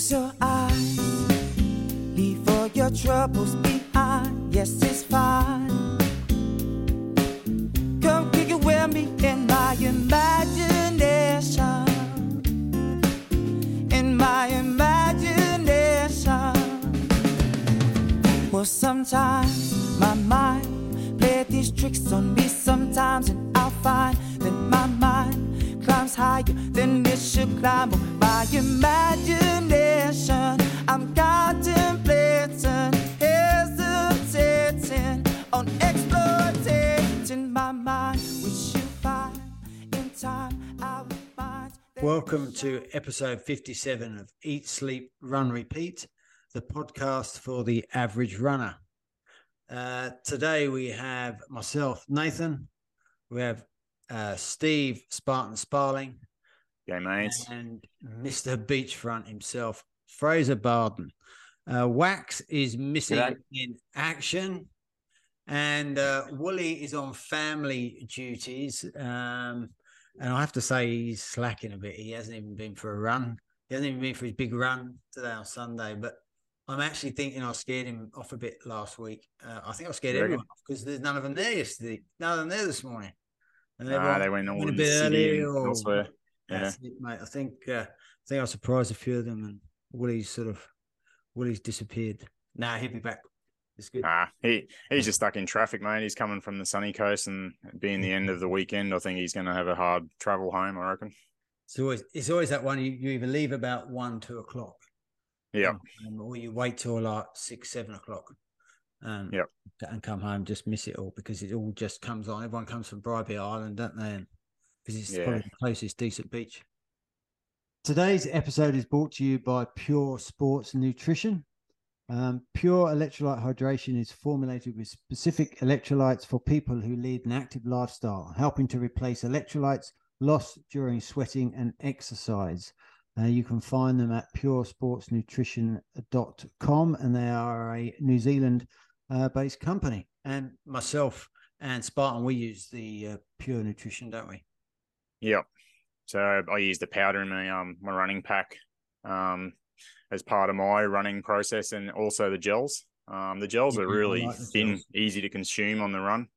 Close your eyes, leave all your troubles behind. Yes, it's fine. Come kick it with me in my imagination. In my imagination. Well, sometimes my mind play these tricks on me sometimes, and I'll find that my mind climbs higher than it should climb. My imagination, I'm contemplating, hesitating on exploiting my mind, which you find in time. I will find. Welcome to episode 57 of Eat, Sleep, Run, Repeat, the podcast for the average runner. Uh, today we have myself, Nathan, we have uh, Steve Spartan Sparling, Mates. and Mr. Beachfront himself, Fraser Barden. Uh, Wax is missing G'day. in action, and uh, Wooly is on family duties. Um, and I have to say, he's slacking a bit. He hasn't even been for a run. He hasn't even been for his big run today on Sunday. But I'm actually thinking I scared him off a bit last week. Uh, I think I scared Very everyone off because there's none of them there yesterday. None of them there this morning. And Ah, they went all a the bit city or- elsewhere. Yeah. that's it, mate. I think uh, I think I surprised a few of them, and Willie's sort of Willie's disappeared. Now he'll be back. It's good. Ah, he he's just stuck in traffic, mate. He's coming from the sunny coast, and being the end of the weekend, I think he's going to have a hard travel home. I reckon. It's always it's always that one. You, you either leave about one two o'clock, Yeah, um, or you wait till like six seven o'clock, um, Yep. and come home. Just miss it all because it all just comes on. Everyone comes from Bribie Island, don't they? Because it's Yeah. probably the closest decent beach. Today's episode is brought to you by Pure Sports Nutrition. Um, pure electrolyte hydration is formulated with specific electrolytes for people who lead an active lifestyle, helping to replace electrolytes lost during sweating and exercise. Uh, you can find them at puresportsnutrition.com, and they are a New Zealand uh, based company. And myself and Spartan, we use the uh, Pure Nutrition, don't we? Yeah. So I use the powder in my um my running pack, um, as part of my running process, and also the gels. Um, the gels are really like thin, gels. easy to consume on the run.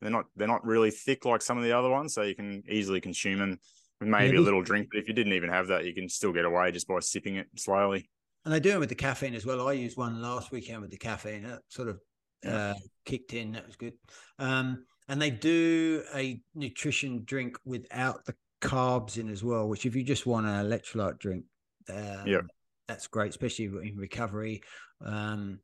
They're not they're not really thick like some of the other ones, so you can easily consume them with maybe a little drink. But if you didn't even have that, you can still get away just by sipping it slowly. And they do it with the caffeine as well. I used one last weekend with the caffeine. That sort of uh, kicked in. That was good. Um, and they do a nutrition drink without the carbs in as well, which if you just want an electrolyte drink, um, Yeah. that's great, especially in recovery. Um,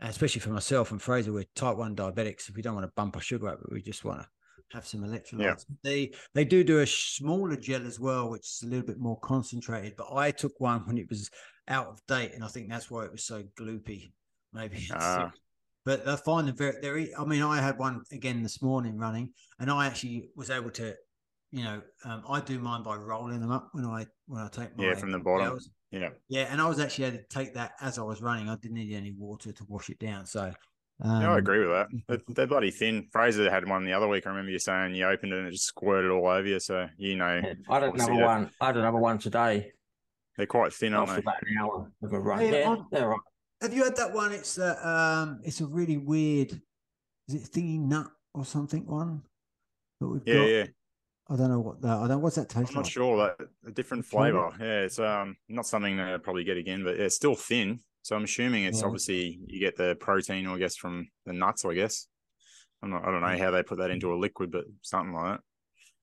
especially for myself and Fraser, we're type one diabetics. If we don't want to bump our sugar up, but we just want to have some electrolytes. Yeah. They they do do a smaller gel as well, which is a little bit more concentrated. But I took one when it was out of date, and I think that's why it was so gloopy. Maybe. it's- Ah. But I find them very. They're. I mean, I had one again this morning running, and I actually was able to, you know, um, I do mine by rolling them up when I when I take my Yeah, from the bottom. gels. Yeah. Yeah, and I was actually able to take that as I was running. I didn't need any water to wash it down. So, um, Yeah, I agree with that. They're, they're bloody thin. Fraser had one the other week. I remember you saying you opened it and it just squirted all over you. So you know I had Obviously another that- one. I had another one today they're quite thin, aren't after they? about an hour of a run. Hey, Yeah, they're right. Have you had that one? It's a um, it's a really weird. Is it thingy nut or something? One that we've Yeah, got. yeah. I don't know what that. I don't. What's that taste I'm not like? sure that a different flavor. Yeah, it's um not something that I'd probably get again, but yeah, it's still thin. So I'm assuming it's Yeah. obviously you get the protein, I guess, from the nuts. I guess. I'm not. I don't know how they put that into a liquid, but something like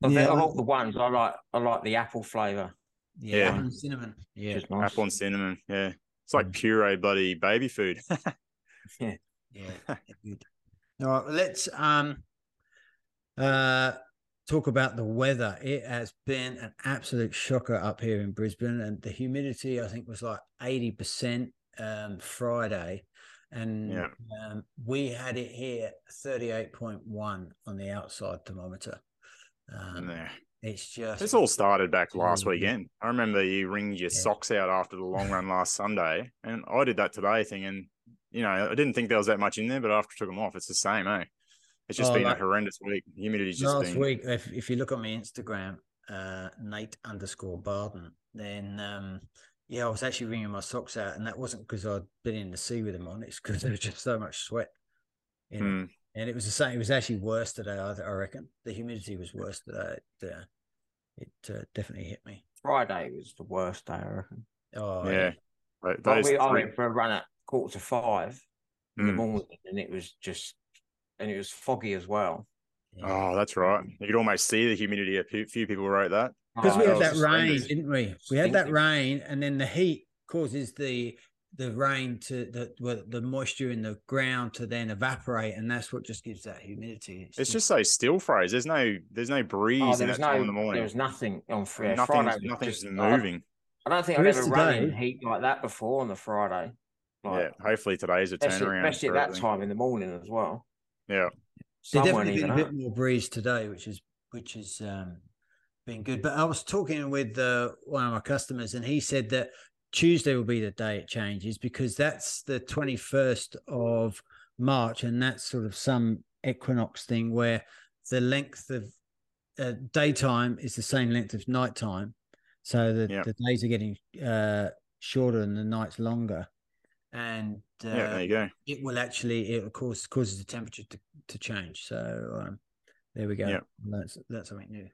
that. Yeah, I- all the ones, I like I like the apple flavour. Yeah, Yeah. cinnamon. Yeah, nice. Apple and cinnamon. Yeah, it's like Mm. puree bloody baby food. yeah, they're good. All right, let's um uh talk about the weather. It has been an absolute shocker up here in Brisbane, and the humidity I think was like eighty percent um Friday, and Yeah. um, we had it here thirty eight point one on the outside thermometer. Um, Yeah. It's just This all started back last weekend. I remember you wringed your Yeah. socks out after the long run last Sunday, and I did that today thing. And you know, I didn't think there was that much in there, but after I took them off, it's the same, eh? It's just Oh, been like- a horrendous week. Humidity's just last been. week. If, if you look at my Instagram, uh, Nate underscore Barden, then um, yeah, I was actually wringing my socks out, and that wasn't because I'd been in the sea with them on. It's because there was just so much sweat. In. Mm. And it was the same. It was actually worse today. I, I reckon the humidity was worse today. It, uh, it uh, definitely hit me. Friday was the worst day, I reckon. Oh yeah. Like Like those we, I went for a run at quarter to five in the Mm. morning, and it was just, and it was foggy as well. yeah. Oh, that's right. You could almost see the humidity. A few, few people wrote that. because Oh, we had that rain, didn't we? We had that rain, and then the heat causes the the rain to the the moisture in the ground to then evaporate, and that's what just gives that humidity. It's just so still, Fraser. There's no, there's no breeze Oh, in that was time no, in the morning. there was nothing on Friday. nothing's, Friday nothing's just- I- moving. I don't think There I've is ever run in heat like that before on the Friday. yeah, Like, hopefully today's a especially, turnaround. especially for at that everything. time in the morning as well. Yeah, There definitely been a bit up. more breeze today, which is which is um, been good. But I was talking with uh, one of my customers, and he said that Tuesday will be the day it changes because that's the twenty first of March, and that's sort of some equinox thing where the length of uh, daytime is the same length of nighttime, so the, Yeah. the days are getting uh, shorter and the nights longer, and uh, yeah. There you go. it will actually it of course causes the temperature to, to change so um there we go Yeah. that's that's something new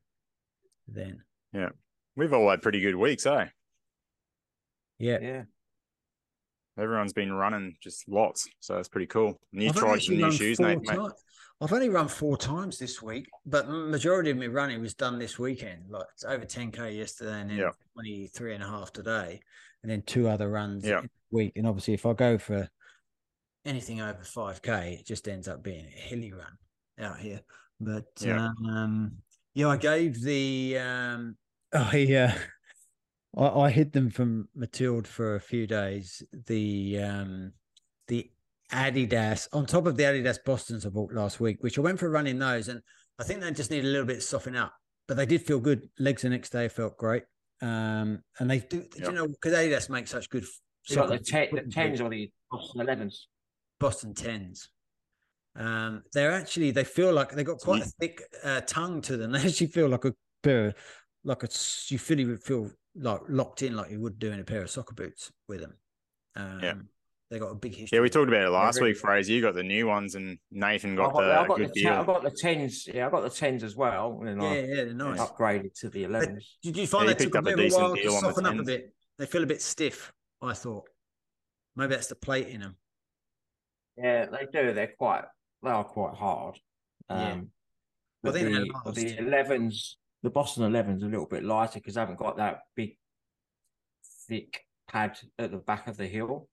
then Yeah. We've all had pretty good weeks, eh? Yeah Yeah. Everyone's been running just lots, so it's pretty cool. New I've only tried new shoes, mate. mate. I've only run four times this week, but majority of my running was done this weekend. Like it's over 10k yesterday and then Yeah. 23 and a half today, and then two other runs Yeah. week. And obviously, if I go for anything over 5k, it just ends up being a hilly run out here. But Yeah. um, yeah, I gave the um, I uh, I, I hid them from Matilde for a few days. The um, the Adidas on top of the Adidas Boston's I bought last week, which I went for a run in those, and I think they just need a little bit of softening up, but they did feel good. Legs the next day felt great, um, and they do. do Yeah. You know, because Adidas makes such good. You got the, te- the tens or the Boston elevens. Boston tens. Um, they're actually they feel like they got quite a thick uh, tongue to them. They actually feel like a pair, like a s- you feel you would feel like locked in like you would do in a pair of soccer boots with them. Um, they got a big history. Yeah, we talked about it last really week, Fraser. You got the new ones, and Nathan got got, the I've got good the te- deal. I've got the tens. Yeah, I've got the tens as well. And Yeah, I yeah, they're nice. upgraded to the elevens. Did you find you they took a up a bit of a while to deal on the soften up a bit? They feel a bit stiff. I thought maybe that's the plate in them. Yeah, they do. They're quite. They are quite hard. Yeah. Um, Well, but they don't the, the elevens, the Boston elevens, are a little bit lighter because they haven't got that big, thick pad at the back of the heel.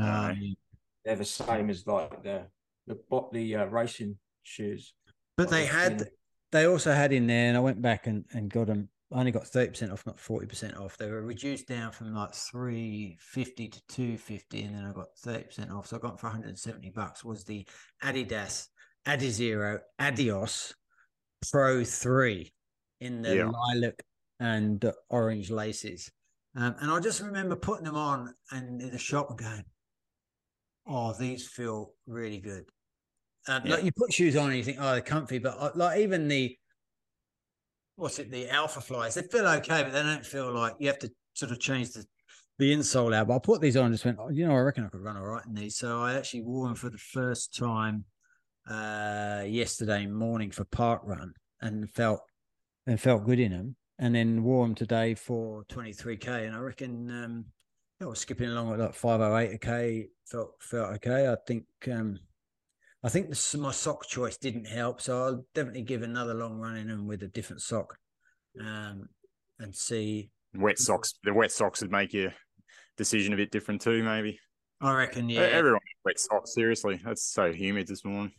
Um, They're the same as like the the the uh, racing shoes. but they the had, thin- they also had in there, and I went back and, and got them. I only got thirty percent off, not forty percent off. They were reduced down from like three fifty to two fifty, and then I got thirty percent off. So I got them for one hundred and seventy bucks. Was the Adidas Adizero Adios Pro Three in the Yeah. lilac and orange laces. Um, and I just remember putting them on and in the shop and going, "Oh, these feel really good." Um, Yeah. Like you put shoes on and you think, "Oh, they're comfy," but uh, like even the what's it, the Alpha Flies, they feel okay, but they don't feel like you have to sort of change the the insole out. But I put these on and just went, oh, you know, I reckon I could run all right in these. So I actually wore them for the first time uh yesterday morning for park run and felt and felt good in them. And then wore them today for 23k. And I reckon um I was skipping along at like 508 a k. Felt felt okay. I think um I think the, s- my sock choice didn't help, so I'll definitely give another long run in them with a different sock, um, and see. Wet socks. The wet socks would make your decision a bit different too. Maybe. I reckon, yeah. Everyone wet socks. Seriously, that's so humid this morning.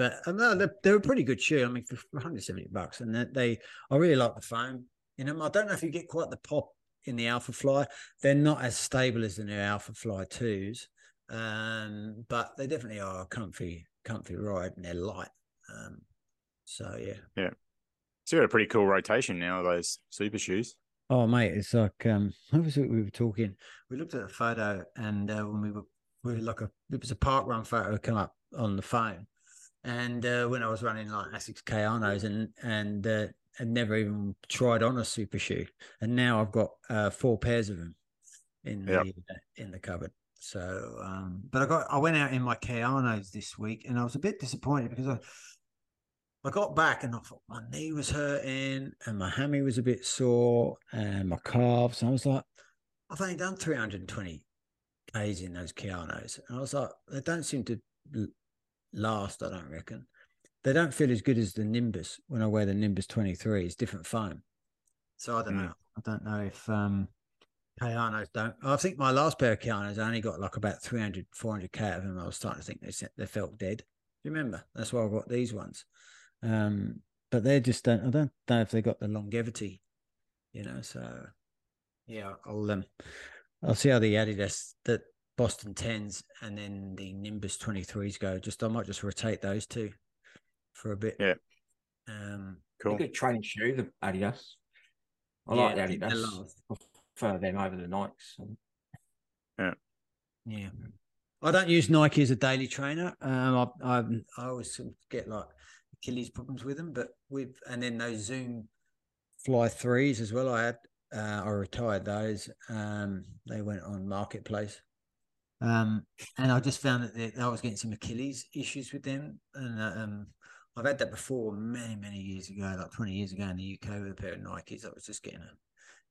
But uh, no, they're, they're a pretty good shoe. I mean, for 170 bucks, and they, they, I really like the foam in them. I don't know if you get quite the pop in the Alpha Fly. They're not as stable as the new Alpha Fly twos, um, but they definitely are a comfy, comfy ride, and they're light. Um, so yeah. Yeah. So you got a pretty cool rotation now of those super shoes. Oh mate, it's like um what was it we were talking? We looked at a photo and uh, when we were we were like a it was a park run photo come up on the phone. And uh, when I was running like Asics Kayanos and and uh, had never even tried on a super shoe. And now I've got uh, four pairs of them in the Yep. uh, in the cupboard. So, um, but I got I went out in my Kayanos this week, and I was a bit disappointed because I I got back and I thought my knee was hurting and my hammy was a bit sore and my calves. And I was like, I've only done 320 Ks in those Kayanos. And I was like, they don't seem to last, I don't reckon. They don't feel as good as the Nimbus when I wear the Nimbus 23. It's different foam. So I don't Mm. know. I don't know if um Kayanos don't. I think my last pair of Kayanos, I only got like about 300, 400k out of them. I was starting to think they, se- they felt dead. Do you remember? That's why I got these ones. Um, but they just don't. I don't know if they got the longevity, you know. So yeah, I'll um, I'll see how the Adidas that Boston tens and then the Nimbus twenty threes go. Just I might just rotate those two for a bit. Yeah. Um. A Cool. good training shoe, the Adidas. I Yeah, like the Adidas. last. I prefer them over the Nikes. Yeah. Yeah. I don't use Nike as a daily trainer. Um, I, I, I always get like Achilles problems with them, but with and then those Zoom Fly threes as well. I had uh, I retired those. Um, they went on marketplace. Um, and I just found that they, I was getting some Achilles issues with them, and uh, um, I've had that before many many years ago, like twenty years ago in the UK with a pair of Nikes. I was just getting an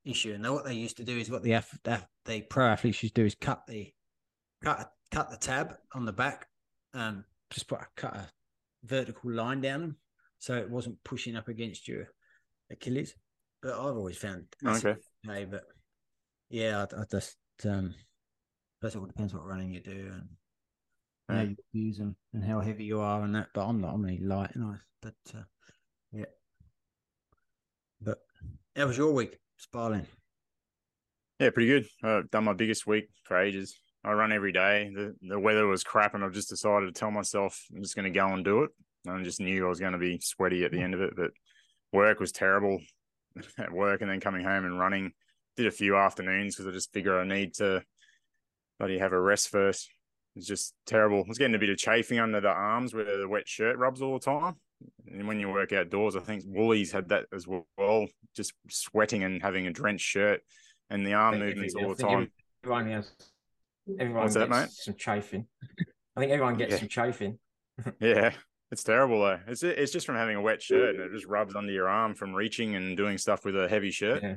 issue, and now what they used to do is what the the, the pro athletes used to do is cut the cut cut the tab on the back, um, just put a cut a vertical line down them, so it wasn't pushing up against your Achilles. But I've always found Okay. okay. But yeah, I, I just um, that's all depends what running you do and how you use them and how heavy you are and that. But I'm not. I'm really light, and I. But uh, yeah. But how was your week, Sparling? Yeah, pretty good. I've done my biggest week for ages. I run every day. The the weather was crap, and I've just decided to tell myself I'm just going to go and do it. And I just knew I was going to be sweaty at the end of it, but work was terrible at work, and then coming home and running. Did a few afternoons because I just figure I need to bloody have a rest first. It's just terrible. I was getting a bit of chafing under the arms where the wet shirt rubs all the time. And when you work outdoors, I think Woolies had that as well, just sweating and having a drenched shirt and the arm movements all the time. Everyone has. Everyone What's that, mate? some chafing. I think everyone gets Yeah. some chafing. Yeah, it's terrible though. It's it's just from having a wet shirt and it just rubs under your arm from reaching and doing stuff with a heavy shirt. Yeah.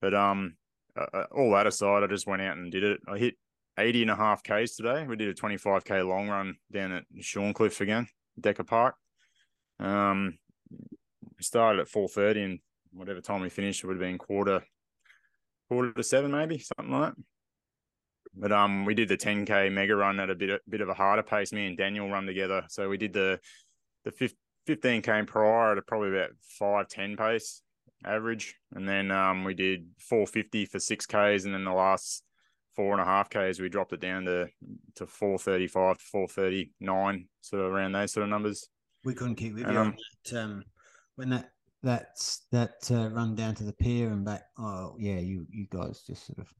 But um, uh, uh, all that aside, I just went out and did it. I hit 80 and a half Ks today. We did a 25K long run down at Shorncliffe again, Decker Park. Um, we started at 4.30 and whatever time we finished, it would have been quarter, quarter to seven, maybe something like that. But um, we did the 10k mega run at a bit bit of a harder pace. Me and Daniel run together, so we did the the fif- 15k prior at a probably about five ten pace average, and then um we did 450 for six k's, and then the last four and a half k's we dropped it down to to 435 to 439, sort of around those sort of numbers. We couldn't keep with And, you um, that. Um, when that that's that uh, run down to the pier and back. Oh yeah, you you guys just sort of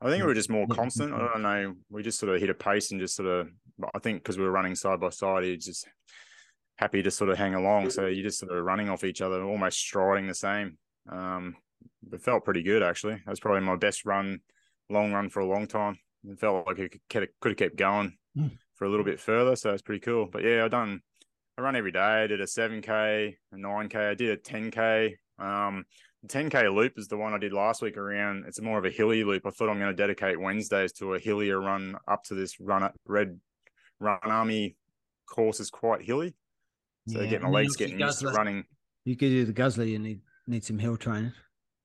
I think we were just more constant. I don't know. We just sort of hit a pace and just sort of. I think because we were running side by side, he's just happy to sort of hang along. So you're just sort of running off each other, almost striding the same. Um, it felt pretty good actually. That was probably my best run, long run for a long time. It felt like it could, could have kept going Hmm. for a little bit further. So it's pretty cool. But yeah, I done. I run every day. I did a seven k, a nine k. I did a ten k. Um, the 10k loop is the one I did last week around. It's more of a hilly loop. I thought I'm going to dedicate Wednesdays to a hillier run up to this run up red run army course is quite hilly. So Yeah, get my legs getting used to running. You could do the guzzler. You need need some hill training.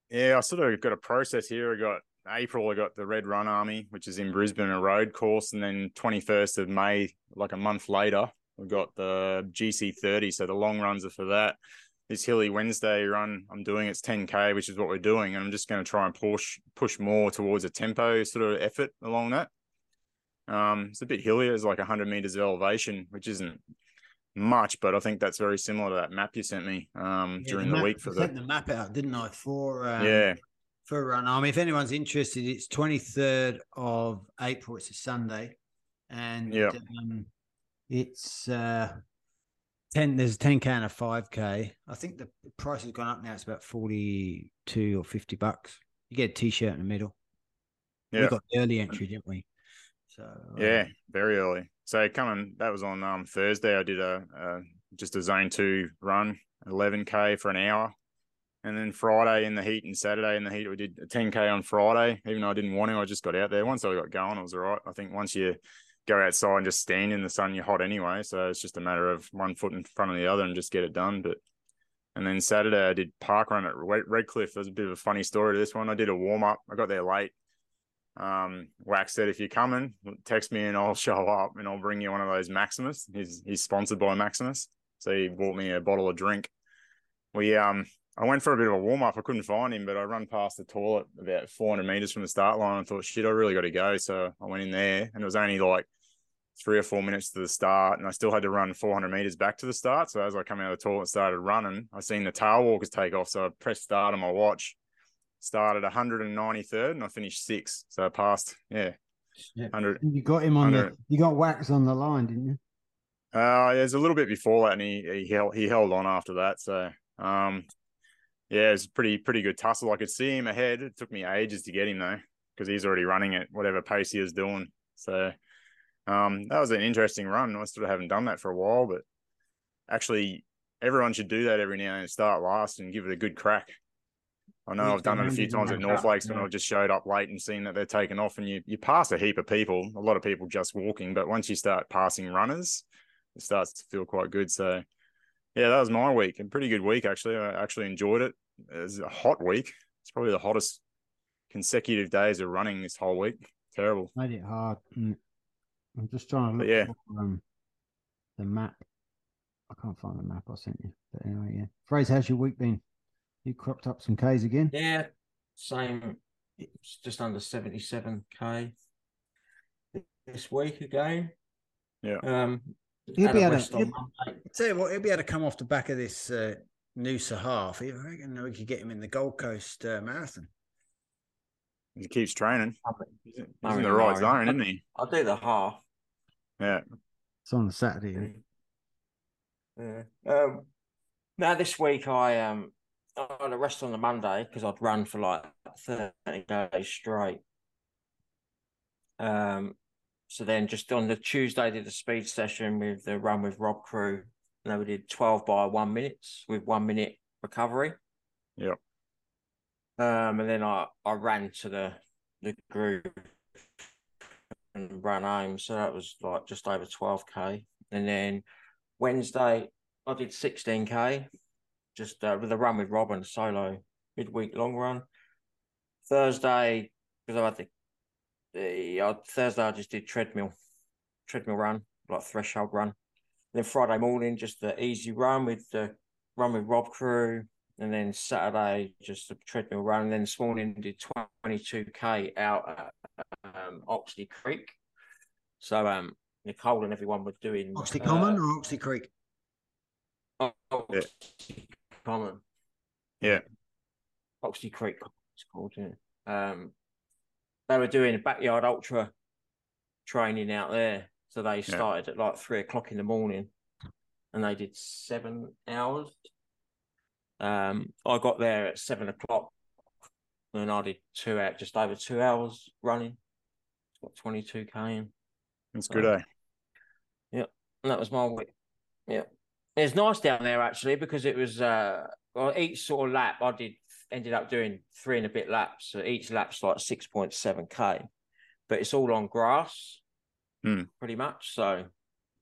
Yeah, I sort of got a process here. I got April, I got the Red Run Army, which is in Brisbane, a road course. And then 21st of May, like a month later, we got the GC30. So the long runs are for that. This hilly Wednesday run I'm doing, it's 10K, which is what we're doing. And I'm just going to try and push push more towards a tempo sort of effort along that. Um, it's a bit hilly. It's like 100 meters of elevation, which isn't much, but I think that's very similar to that map you sent me um, Yeah, during the, map- week for I the. sent the map out, didn't I? For um, yeah, for a run. I mean, if anyone's interested, it's twenty third of April. It's a Sunday, and Yeah. um, it's uh, ten. There's a ten k and a five k. I think the price has gone up now. It's about forty two or fifty bucks. You get a t shirt in the middle. Yeah. We got the early entry, didn't we? So uh, Yeah, very early. So coming, that was on um Thursday. I did a, a just a zone two run, eleven k for an hour, and then Friday in the heat and Saturday in the heat we did a ten k on Friday. Even though I didn't want to, I just got out there. Once I got going, it was all right. I think once you go outside and just stand in the sun, you're hot anyway. So it's just a matter of one foot in front of the other and just get it done. But and then Saturday I did park run at Redcliffe. There's a bit of a funny story to this one. I did a warm up. I got there late. Um, Wax said, if you're coming, text me and I'll show up and I'll bring you one of those Maximus. He's he's sponsored by Maximus, so he bought me a bottle of drink. We um, I went for a bit of a warm up. I couldn't find him, but I run past the toilet about 400 meters from the start line and thought, shit, I really got to go. So I went in there, and it was only like three or four minutes to the start, and I still had to run 400 meters back to the start. So as I come out of the toilet and started running, I seen the tail walkers take off. So I pressed start on my watch, started 193rd, and I finished sixth. So I passed, yeah, Yeah. 100. You got him on the. You got wax on the line, didn't you? Uh, there's a little bit before that, and he he held he held on after that. So, um, yeah, it's pretty pretty good tussle. I could see him ahead. It took me ages to get him though, because he's already running at whatever pace he was doing. So, um, that was an interesting run. I sort of haven't done that for a while, but actually, everyone should do that every now and then. Start last and give it a good crack. I know Yeah, I've done it a few times at North Lakes when yeah. I just showed up late and seen that they're taking off, and you you pass a heap of people. A lot of people just walking, but once you start passing runners, it starts to feel quite good. So, yeah, that was my week. A pretty good week actually. I actually enjoyed it. It was a hot week. It's probably the hottest consecutive days of running this whole week. Terrible. Made it hard. I'm just trying to But look yeah. for um, the map. I can't find the map I sent you. But anyway, yeah. Fraser, how's your week been? You cropped up some K's again? Yeah, same. It's just under seventy-seven k this week again. Yeah. Um, He'll be able to, on he'll, Tell you what, he'll be able to come off the back of this uh, Noosa half. I reckon we could get him in the Gold Coast uh, Marathon. He keeps training. He's in, he's I in the right no. zone, isn't he? I'll do the half. Yeah. it's on the Saturday. Yeah. Yeah. Um, now this week I um I had a rest on the Monday because I'd run for like thirty days straight. Um, so then just on the Tuesday I did a speed session with the run with Rob Crew. And then we did twelve by one minutes with one minute recovery. Yep. Um, and then I I ran to the the group and ran home. So that was like just over twelve k. And then Wednesday, I did 16k, just uh, with a run with Robin, solo midweek long run. Thursday, because I had the, the uh, Thursday, I just did treadmill, treadmill run, like threshold run. Then Friday morning, just the easy run with the run with Rob Crew. And then Saturday, just a treadmill run. And then this morning, did 22k out at um, Oxley Creek. So, um, Nicole and everyone were doing Oxley uh, Common or Oxley Creek? Oxley Common. Yeah. Oxley Creek, it's called. Yeah. Um, they were doing a backyard ultra training out there, so they started at like three o'clock in the morning, and they did seven hours. Um, I got there at seven o'clock, and I did two out, just over two hours running. Got twenty two k in. It's good, eh? Yeah, and that was my week. Yeah. It's nice down there actually because it was uh well each sort of lap I did ended up doing three and a bit laps. So each lap's like six point seven K. But it's all on grass Hmm. pretty much. So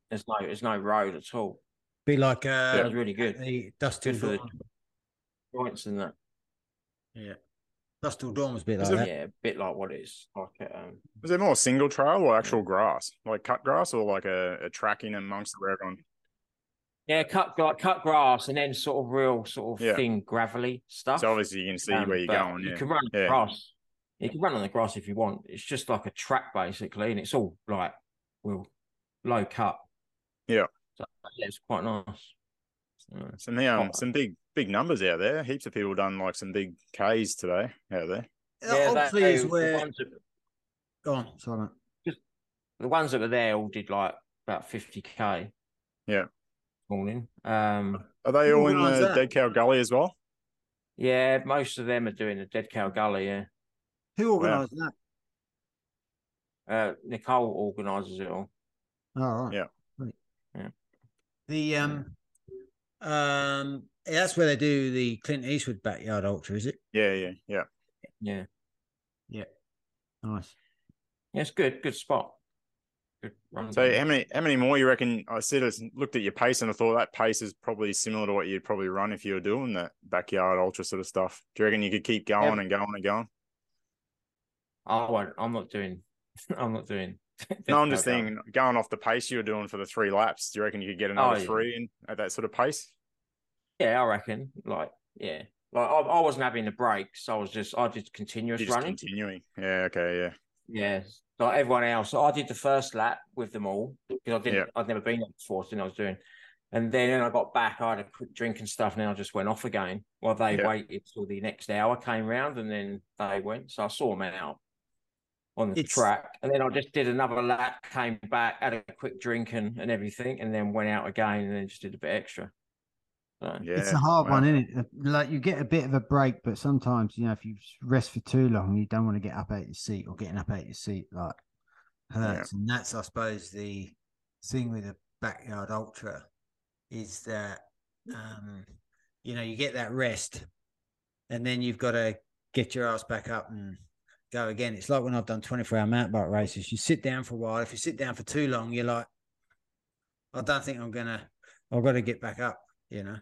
there's no there's no road at all. Be like That uh, was really good. the Dust Till Good for the joints and that. Yeah. Dust Till Dawn was a bit Is like it- that. Yeah, a bit like what it is. Like at, um Was it more single trail or actual grass, like cut grass, or like a, a tracking amongst where everyone? yeah, cut like cut grass and then sort of real sort of Yeah. thin gravelly stuff. So obviously you can see Um, where you're but going. You Yeah. can run across. Yeah. You can run on the grass if you want. It's just like a track basically, and it's all like well low cut. Yeah. So yeah, it's quite nice. So, Some um, some big big numbers out there. Heaps of people done like some big Ks today out there. yeah, they- Oxley is where. that, Go on. Sorry, mate. the ones that were there all did like about fifty k. Yeah. Morning. Um. Are they all in the that? Dead Cow Gully as well? Yeah, most of them are doing the Dead Cow Gully. Yeah. Who organised that? Uh, Nicole organises it all. All right. Yeah. Right. Yeah. The um um that's where they do the Clint Eastwood backyard ultra, is it? Yeah, yeah, yeah, yeah. Yeah, Nice. yeah, it's good, good spot. Good run. So how many how many more you reckon? I said I looked at your pace and I thought that pace is probably similar to what you'd probably run if you were doing that backyard ultra sort of stuff. Do you reckon you could keep going Yeah. and going and going? I won't. I'm not doing. I'm not doing. No, I'm just thinking going off the pace you were doing for the three laps. Do you reckon you could get another Oh, yeah. three in at that sort of pace? Yeah, I reckon. Like, yeah, like I, I wasn't having the breaks. I was just, I did continuous just running. continuing. Yeah. Okay. Yeah. Yeah, like everyone else. I did the first lap with them all because I didn't. Yeah. I'd never been there before, so I was doing. And then when I got back, I had a quick drink and stuff, and then I just went off again. While they Yeah. waited till the next hour came round, and then they went. So I saw them out on the It's- track, and then I just did another lap, came back, had a quick drink and, and everything, and then went out again, and then just did a bit extra. So, Yeah. it's a hard wow. one, isn't it? Like you get a bit of a break, but sometimes you know if you rest for too long, you don't want to get up out of your seat or getting up out of your seat like hurts, and that's I suppose the thing with a backyard ultra is that um, you know you get that rest, and then you've got to get your ass back up and go again. It's like when I've done twenty four hour mountain bike races. You sit down for a while. If you sit down for too long, you're like, I don't think I'm gonna. I've got to get back up. You know.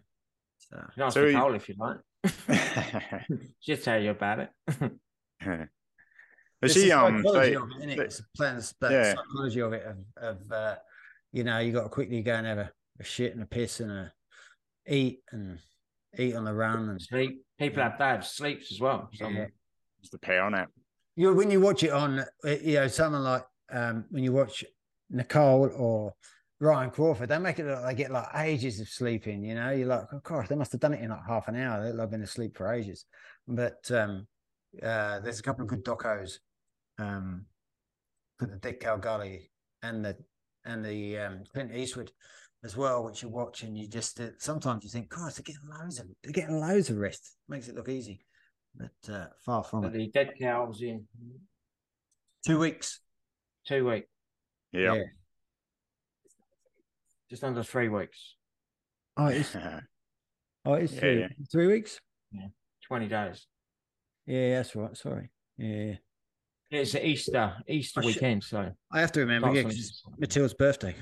So you can ask So you- Nicole if you like. She'll tell you about it. But It's she the um psychology so- of it, It's plans, but Yeah. psychology of it of, of uh, you know, you got to quickly go and have a, a shit and a piss and a eat and eat on the run and Sleep. People have they have sleeps as well. Some, Yeah. it's the power nap. You when you watch it on, uh, you know, someone like um, when you watch Nicole or Ryan Crawford, they make it look like they get like ages of sleeping. You know, you're like, of course, they must have done it in like half an hour. They've been asleep for ages. But um, uh, there's a couple of good docos um, for the Dick Gully and the and the um, Clint Eastwood as well, which you watch and you just uh, sometimes you think, God, they're getting loads of they're getting loads of rest. Makes it look easy, but uh, far from but it. the dead cows in Two weeks. two weeks, Yeah. just under three weeks, Oh, it's oh, it's Yeah, three, yeah. three weeks. Yeah, twenty days. Yeah, that's right. Sorry. Yeah, It's Easter Easter I should- weekend, so I have to remember. Can't Yeah, 'cause finish it's. Matilda's birthday.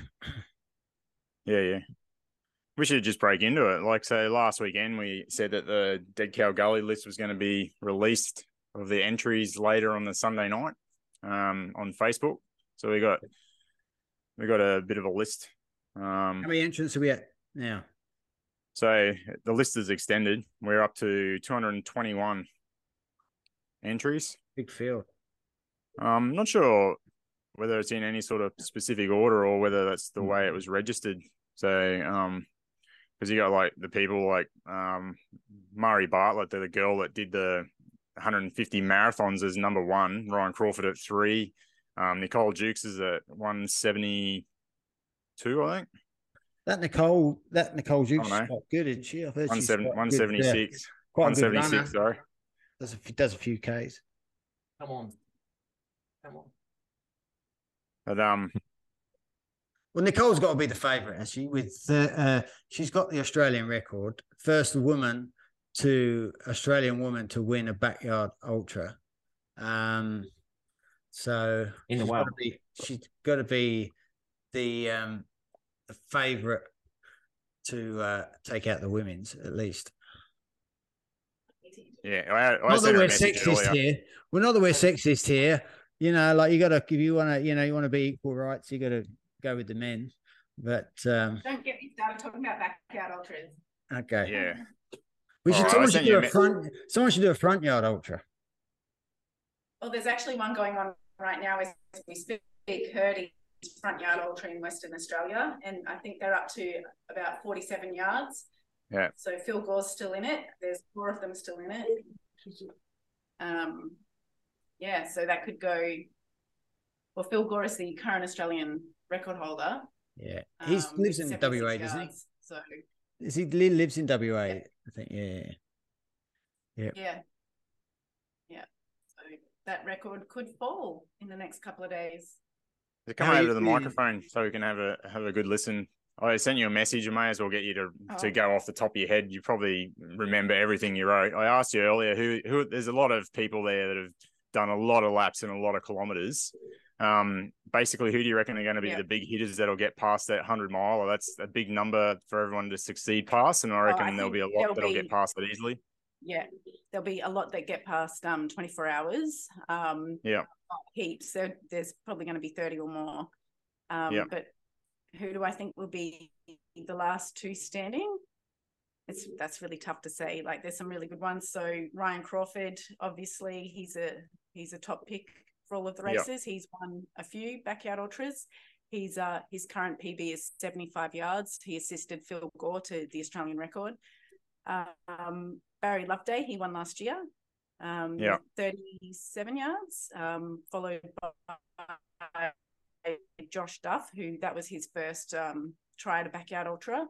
Yeah, yeah. We should just break into it. Like, so last weekend we said that the Dead Cow Gully list was going to be released of the entries later on the Sunday night um, on Facebook. So we got we got a bit of a list. Um, How many entrants are we at now? so the list is extended. We're up to 221 entries. Big field. I'm not sure whether it's in any sort of specific order or whether that's the way it was registered. So, um, because you got like the people like um, Murray Bartlett, they're the girl that did the 150 marathons as number one. Ryan Crawford at three. Um, Nicole Jukes is at 172, I think. That Nicole, that Nicole Jukes is quite good, isn't she? I've heard she's 170 quite good, uh, 176. quite 176, sorry. Does a, few- does a few Ks. come on, come on. But um, Well, Nicole's got to be the favourite, has she? With the, uh, she's got the Australian record, first woman to Australian woman to win a backyard ultra. Um, so In the world. be, she's got to be the um, the favourite to uh, take out the women's at least. yeah, I, I Not sent that we're sexist here. We're not that we're sexist here. You know, like you got to if you want to, you know, you want to be equal rights, you got to go with the men. But um, Don't get me started talking about backyard ultras. okay, Yeah. we should. All right, someone should do a a me- front. Someone should do a front yard ultra. Well, there's actually one going on right now as we speak. Hurdy front yard ultra in Western Australia, and I think they're up to about 47 yards. Yeah. So Phil Gore's still in it. There's four of them still in it. Um, yeah, so that could go. Well, Phil Gore is the current Australian record holder. Yeah, he um, lives in WA, doesn't he? So Is he lives in WA? I think. Yeah. yeah, yeah. So that record could fall in the next couple of days. Come over to the microphone so we can have a have a good listen. I sent you a message. I may as well get you to oh. to go off the top of your head. You probably remember everything you wrote. I asked you earlier who who. There's a lot of people there that have done a lot of laps and a lot of kilometers. Um, basically, who do you reckon are going to be yeah. the big hitters that'll get past that hundred mile? Or That's a big number for everyone to succeed past, and I reckon oh, I there'll be a lot that'll be, get past it easily. Yeah, there'll be a lot that get past um 24 hours. Um, yeah, heaps. So there's probably going to be 30 or more. Um, yeah. But who do I think will be the last two standing? It's that's really tough to say. Like there's some really good ones. So Ryan Crawford, obviously, he's a he's a top pick for all of the races. He's won a few backyard ultras. He's uh his current PB is 75 yards. He assisted Phil Gore to the Australian record. Um, Barry Loveday, he won last year. Um, yeah, 37 yards. Um, followed by Josh Duff, who that was his first um, try at a backyard ultra.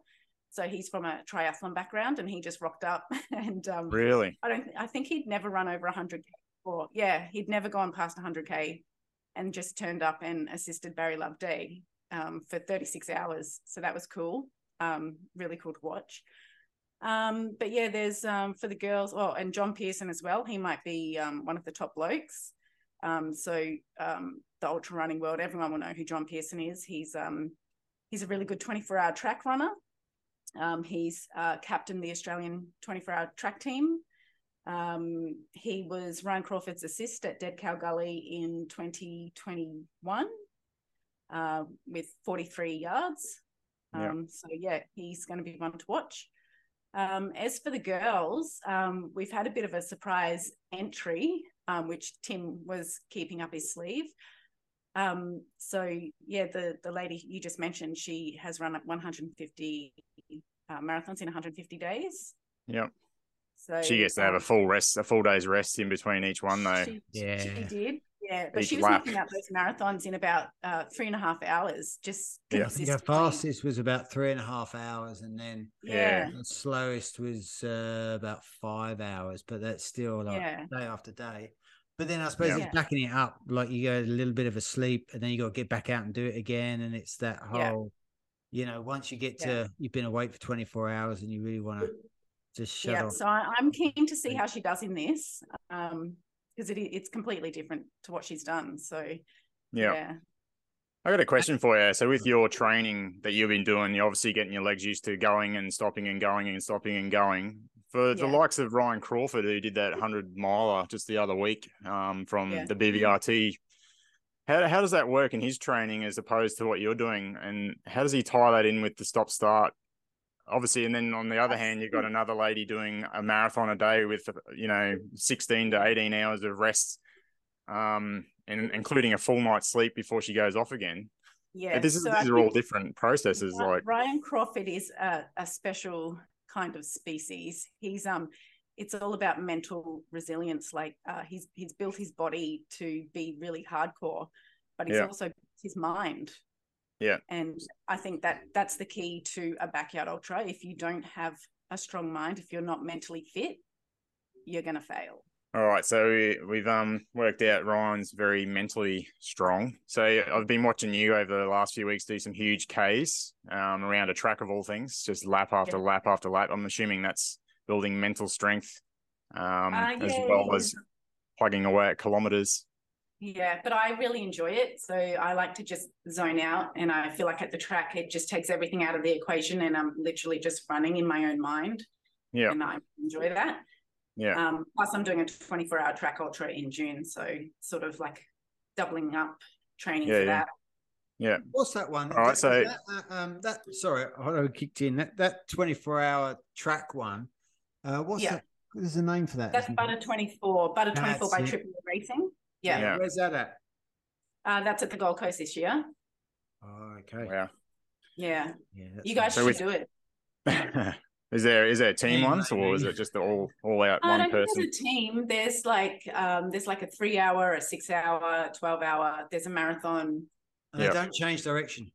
So he's from a triathlon background, and he just rocked up. and um, really, I don't. I think he'd never run over 100k before. Yeah, he'd never gone past 100k, and just turned up and assisted Barry Loveday um, for 36 hours. So that was cool. Um, really cool to watch. Um, but yeah, there's um, for the girls. Oh, and John Pearson as well. He might be um, one of the top blokes. Um, so the ultra running world, everyone will know who John Pearson is. He's he's a really good 24 hour track runner. He's uh, captained the Australian 24 hour track team. Um, he was Ryan Crawford's assist at Dead Cow Gully in 2021 uh, with 43 yards. Um, yeah. So, yeah, he's going to be one to watch. Um, as for the girls, um, we've had a bit of a surprise entry um, which Tim was keeping up his sleeve. Um, so yeah, the the lady you just mentioned, she has run up 150 uh, marathons in 150 days. Yep. So she gets to have a um, full rest, a full day's rest in between each one, though. She, yeah, she did. Yeah, but each she was lap. knocking out those marathons in about uh, three and a half hours. Just yeah, the fastest was about three and a half hours, and then yeah, the slowest was uh, about five hours. But that's still like yeah. day after day. But then I suppose yeah. it's backing it up. Like you go a little bit of a sleep, and then you got to get back out and do it again, and it's that whole. You know, once you get to you've been awake for 24 hours and you really want to just shut yeah, off. So I, am keen to see how she does in this. Um, because it, it's completely different to what she's done. So, yeah. yeah. I got a question for you. So, with your training that you've been doing, you're obviously getting your legs used to going and stopping and going and stopping and going. For yeah. the likes of Ryan Crawford, who did that 100 miler just the other week um, from yeah. the BVRT, how, how does that work in his training as opposed to what you're doing? And how does he tie that in with the stop start obviously, and then on the other hand, you've got another lady doing a marathon a day with you know 16 to 18 hours of rest, um, and including a full night's sleep before she goes off again. Yeah, this is so these are all different processes. Ryan, like Ryan Crawford is a, a special kind of species. He's um it's all about mental resilience. Like uh, he's he's built his body to be really hardcore, but he's yeah. also his mind yeah. And I think that that's the key to a backyard ultra. If you don't have a strong mind, if you're not mentally fit, you're going to fail. All right, so we've um worked out Ryan's very mentally strong. So I've been watching you over the last few weeks do some huge Ks um, around a track of all things, just lap after yeah. lap after lap. I'm assuming that's building mental strength um, uh, as well as plugging away at kilometers. Yeah, but I really enjoy it. So I like to just zone out. And I feel like at the track, it just takes everything out of the equation. And I'm literally just running in my own mind. Yeah. And I enjoy that. Yeah. Um, plus, I'm doing a 24 hour track ultra in June. So sort of like doubling up training yeah, for yeah. that. Yeah. What's that one? All right. So that, uh, um, that sorry, I kicked in that that 24 hour track one. Uh, what's yeah. that? There's a name for that. That's Butter 24. Butter 24 by Triple Racing. Yeah. yeah. Where's that at? Uh, that's at the Gold Coast this year. Oh, okay. Yeah. Yeah. yeah you guys so should do it. is there is there a team, team ones or is it just the all all out I one person? There's a team. There's like um there's like a three hour, a six hour, twelve hour. There's a marathon. And yep. they don't change direction.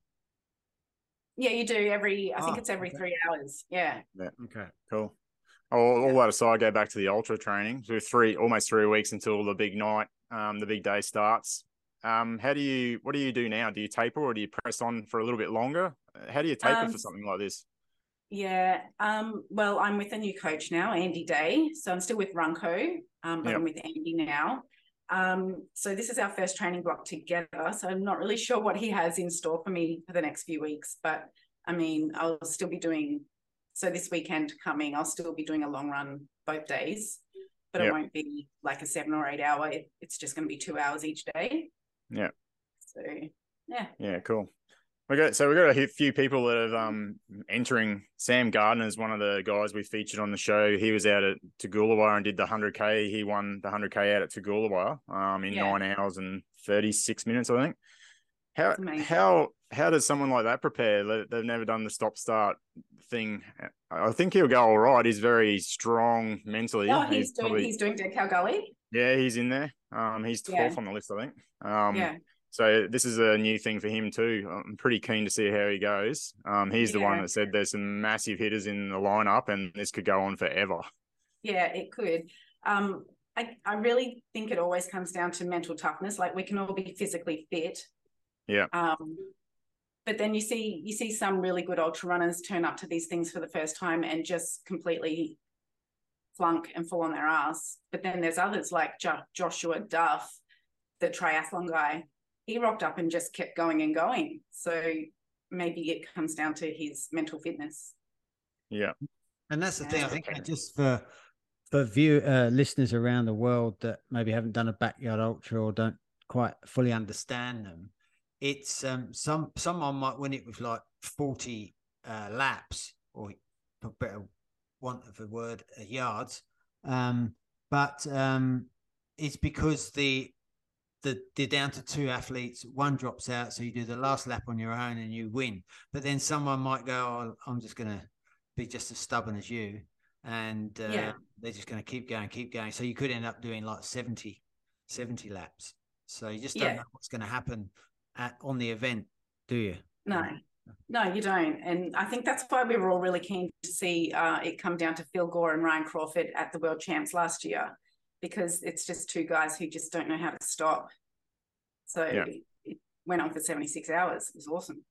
Yeah, you do every. I oh, think it's every okay. three hours. Yeah. Yeah. Okay. Cool. all, all that aside, go back to the ultra training. So three, almost three weeks until the big night, um, the big day starts. Um, how do you, what do you do now? Do you taper or do you press on for a little bit longer? How do you taper um, for something like this? Yeah. Um, well, I'm with a new coach now, Andy Day. So I'm still with Runco, um, but yep. I'm with Andy now. Um, so this is our first training block together. So I'm not really sure what he has in store for me for the next few weeks, but I mean, I'll still be doing. So this weekend coming, I'll still be doing a long run both days, but yep. it won't be like a seven or eight hour. It's just going to be two hours each day. Yeah. So yeah. Yeah. Cool. We got so we got a few people that have um entering. Sam Gardner is one of the guys we featured on the show. He was out at Toogoolawah and did the hundred k. He won the hundred k out at Toogoolawah um in yeah. nine hours and thirty six minutes, I think. How how how does someone like that prepare? They've never done the stop start thing. I think he'll go all right. He's very strong mentally. Oh, he's, he's doing probably, he's doing Dead Gully. Yeah, he's in there. Um, he's yeah. on the list, I think. Um, yeah. So this is a new thing for him too. I'm pretty keen to see how he goes. Um, he's yeah. the one that said there's some massive hitters in the lineup, and this could go on forever. Yeah, it could. Um, I, I really think it always comes down to mental toughness. Like we can all be physically fit. Yeah. Um, but then you see you see some really good ultra runners turn up to these things for the first time and just completely flunk and fall on their ass. But then there's others like jo- Joshua Duff, the triathlon guy, he rocked up and just kept going and going. So maybe it comes down to his mental fitness. Yeah. And that's the yeah. thing. I think just for for view uh, listeners around the world that maybe haven't done a backyard ultra or don't quite fully understand them, it's um some someone might win it with like 40 uh, laps or better want of a word uh, yards um but um it's because the the they're down to two athletes. One drops out, so you do the last lap on your own and you win. But then someone might go, oh, "I'm just going to be just as stubborn as you," and uh, yeah. they're just going to keep going, keep going. So you could end up doing like 70, 70 laps. So you just don't yeah. know what's going to happen at on the event, do you? No, no, you don't. And I think that's why we were all really keen to see uh, it come down to Phil Gore and Ryan Crawford at the World Champs last year because it's just two guys who just don't know how to stop. So yeah. it went on for 76 hours. It was awesome.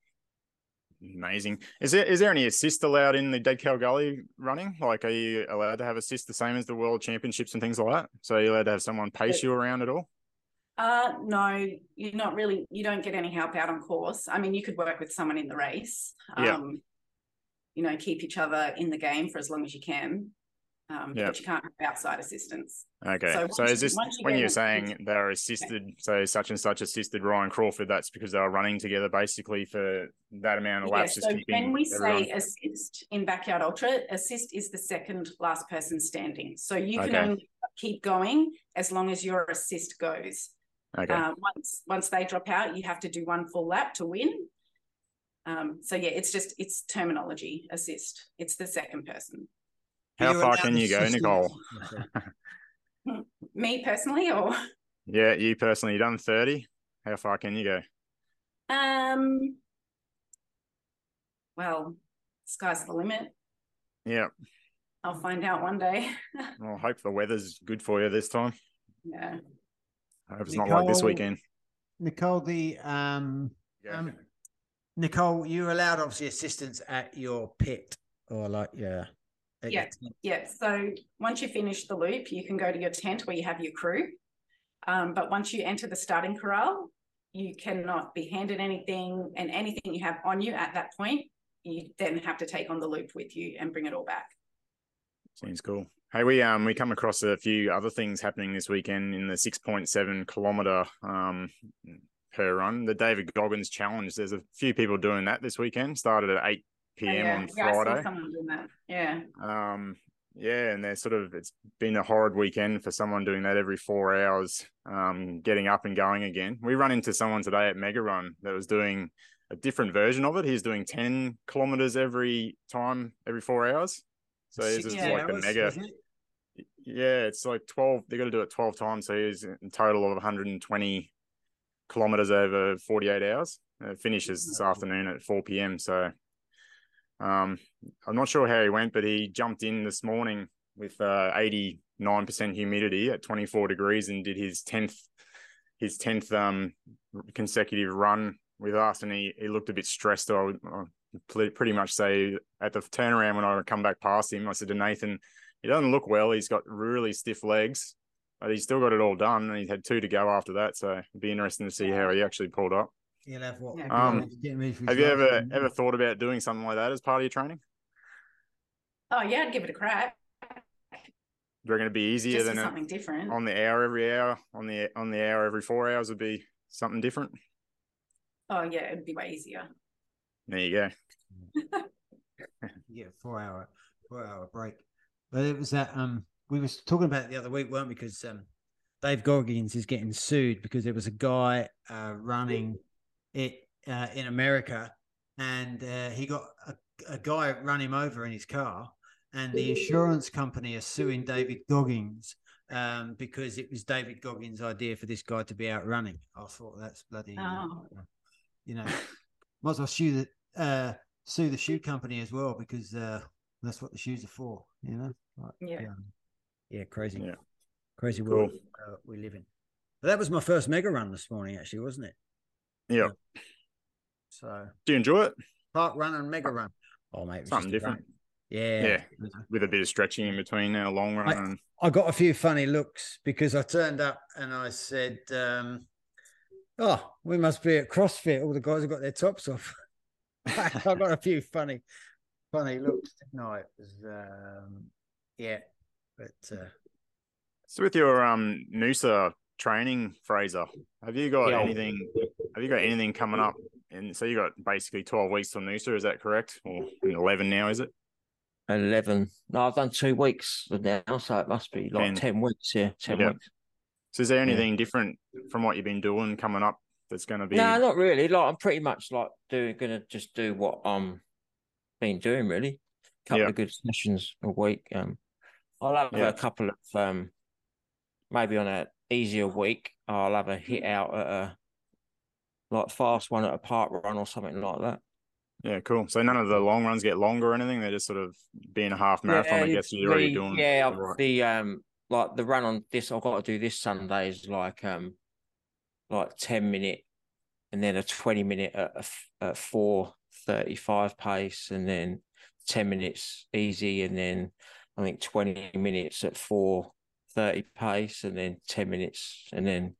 Amazing. Is there is there any assist allowed in the Dead Cow Gully running? Like, are you allowed to have assist the same as the World Championships and things like that? So are you allowed to have someone pace you around at all? Uh, no, you're not really. You don't get any help out on course. I mean, you could work with someone in the race. Um, yeah. You know, keep each other in the game for as long as you can um, yep. but you can't have outside assistance. Okay. So, so is this you when you're saying they're assisted, yeah. so such and such assisted Ryan Crawford, that's because they are running together basically for that amount of laps. Yeah, so when we everyone... say assist in Backyard Ultra, assist is the second last person standing. So you can okay. only keep going as long as your assist goes. Okay. Uh, once once they drop out, you have to do one full lap to win. Um, so yeah, it's just it's terminology assist. It's the second person. How far can you go, Nicole? Me personally, or yeah, you personally, you done thirty. How far can you go? Um, well, sky's the limit. Yeah. I'll find out one day. well, I hope the weather's good for you this time. Yeah. I hope it's Nicole, not like this weekend. Nicole, the um, yeah. um Nicole, you're allowed obviously assistance at your pit or like yeah yeah, yeah. So once you finish the loop, you can go to your tent where you have your crew. Um, but once you enter the starting corral, you cannot be handed anything, and anything you have on you at that point, you then have to take on the loop with you and bring it all back. Seems cool. Hey, we um we come across a few other things happening this weekend in the six point seven kilometer um per run. The David Goggins Challenge. There's a few people doing that this weekend. Started at eight p.m. Oh, yeah. on yeah, Friday. someone doing that. Yeah. Um, yeah, and they're sort of it's been a horrid weekend for someone doing that every four hours, um, getting up and going again. We run into someone today at Mega Run that was doing a different version of it. He's doing ten kilometers every time, every four hours. So it's just yeah, like the mega. It? Yeah, it's like twelve. They got to do it twelve times. So he's in total of 120 kilometers over 48 hours. It finishes this afternoon at 4 p.m. So um, I'm not sure how he went, but he jumped in this morning with uh, 89% humidity at 24 degrees and did his 10th his 10th um consecutive run with us and he, he looked a bit stressed I would pretty much say at the turnaround when I come back past him I said to Nathan he doesn't look well he's got really stiff legs but he's still got it all done and he had two to go after that so it'd be interesting to see how he actually pulled up He'll have what? Um, have you ever ever thought about doing something like that as part of your training? Oh yeah, I'd give it a crack. Do you reckon it'd be easier Just than something a, different on the hour every hour? On the on the hour every four hours would be something different. Oh yeah, it'd be way easier. There you go. yeah, four hour four hour break. But it was that um we was talking about it the other week, weren't we? Because um Dave Goggins is getting sued because there was a guy uh, running it uh, in America, and uh, he got a, a, guy run him over in his car, and the insurance company is suing David Goggins um, because it was David Goggins' idea for this guy to be out running. I thought that's bloody, oh. you know, might as well sue the uh, sue the shoe company as well because uh, that's what the shoes are for, you know. Like, yeah. yeah, yeah, crazy, yeah. crazy cool. world uh, we live in. But that was my first mega run this morning, actually, wasn't it? Yeah. So, do you enjoy it? Park run and mega run. Oh, mate, something different. Yeah, yeah, with a bit of stretching in between a long run. I, and... I got a few funny looks because I turned up and I said, um, "Oh, we must be at CrossFit. All the guys have got their tops off." I got a few funny, funny looks. No, it was, um, yeah, but uh... so with your um Noosa training, Fraser, have you got yeah. anything? Have you got anything coming up? And so you got basically twelve weeks till Noosa, is that correct? Or eleven now, is it? 11. No, I've done two weeks now, so it must be like 10, 10 weeks. Yeah, 10 yeah. weeks. So is there anything yeah. different from what you've been doing coming up that's going to be? No, not really. Like I'm pretty much like doing, going to just do what I'm been doing really. A couple yeah. of good sessions a week. Um, I'll have a couple of, um, maybe on a easier week, I'll have a hit out at a like fast one at a park run or something like that. Yeah, cool. So none of the long runs get longer or anything. They're just sort of being a half marathon. Yeah, I guess you're already doing. Yeah, right. the um, like the run on this, I've got to do this Sunday is like um, like ten minute, and then a twenty minute at, at four thirty five pace, and then ten minutes easy, and then I think twenty minutes at four thirty pace, and then ten minutes, and then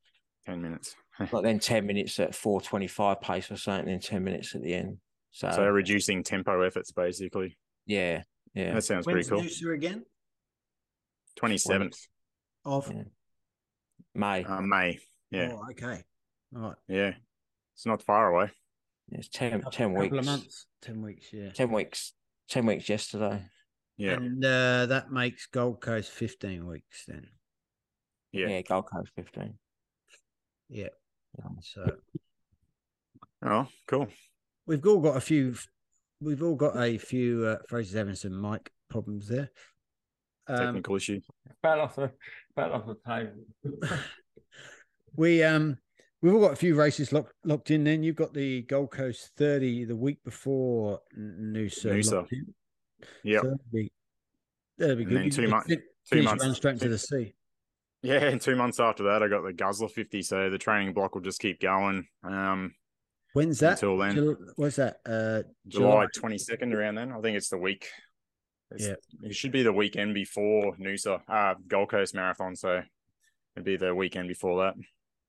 ten minutes. but then ten minutes at four twenty five pace or something, and then ten minutes at the end. So, so reducing tempo efforts basically. Yeah, yeah. That sounds When's pretty cool. again? Twenty seventh of yeah. May. Uh, May. Yeah. Oh, okay. All right. Yeah, it's not far away. It's 10, 10 weeks. Couple of months. Ten weeks. Yeah. Ten weeks. Ten weeks yesterday. Yeah. And uh, that makes Gold Coast fifteen weeks then. Yeah. Yeah, Gold Coast fifteen. Yeah. So. Oh, cool we've all got a few. We've all got a few uh, Fraser Evanson mic problems there. Um, Technical issue. Fell off the fell off the table. we um we've all got a few races locked locked in. Then you've got the Gold Coast thirty the week before Noosa. Noosa. Yeah. So that'll be, that'll be good. two, months. two months. Run straight into the sea. Yeah, and two months after that, I got the Guzzler 50. So the training block will just keep going. Um, When's that? Until then, what's that? Uh, July twenty second around then. I think it's the week. It's, yeah, it should be the weekend before Noosa, uh, Gold Coast Marathon. So it'd be the weekend before that.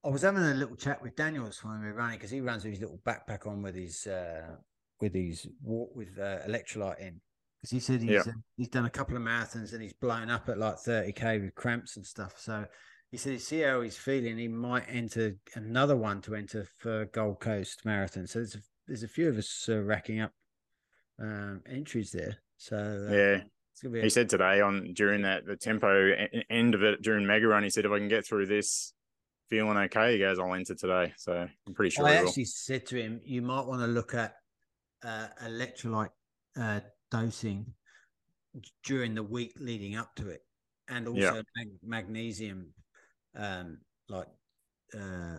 I was having a little chat with Daniels when we were running because he runs with his little backpack on with his uh, with his walk with uh, electrolyte in. Because he said he's yeah. uh, he's done a couple of marathons and he's blown up at like thirty k with cramps and stuff. So he said, see how he's feeling. He might enter another one to enter for Gold Coast Marathon. So there's a, there's a few of us uh, racking up um, entries there. So uh, yeah. He said today on during that the tempo end of it during Mega Run, he said if I can get through this feeling okay, he goes, I'll enter today. So I'm pretty sure. I actually said to him, you might want to look at uh, electrolyte uh, dosing during the week leading up to it, and also yeah. mag- magnesium um, like uh,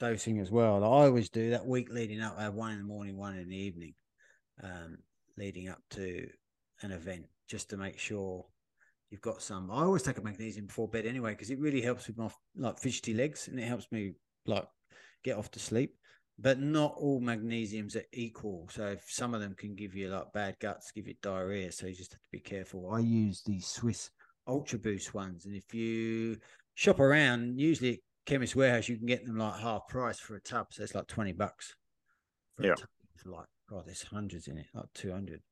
dosing as well. Like I always do that week leading up. I have one in the morning, one in the evening, um, leading up to an event, just to make sure you've got some. I always take a magnesium before bed anyway because it really helps with my like fidgety legs and it helps me like get off to sleep. But not all magnesiums are equal. So some of them can give you like bad guts, give you diarrhea. So you just have to be careful. I use the Swiss Ultra Boost ones, and if you shop around, usually at Chemist Warehouse, you can get them like half price for a tub. So it's like twenty bucks. yeah. Like God, there's hundreds in it, like two hundred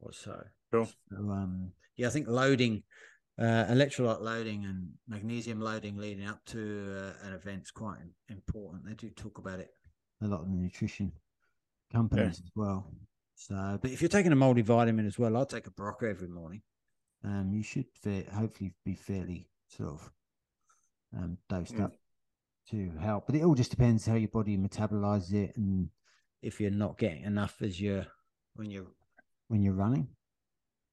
or so. Cool. So, um, yeah, I think loading, uh, electrolyte loading and magnesium loading leading up to uh, an event is quite important. They do talk about it a lot in the nutrition companies yeah. as well. So, but if you're taking a multivitamin as well, I'll take a Berocca every morning. Um, you should fa- hopefully be fairly sort of um, dosed mm. up to help. But it all just depends how your body metabolizes it and if you're not getting enough as you're when you're when you're running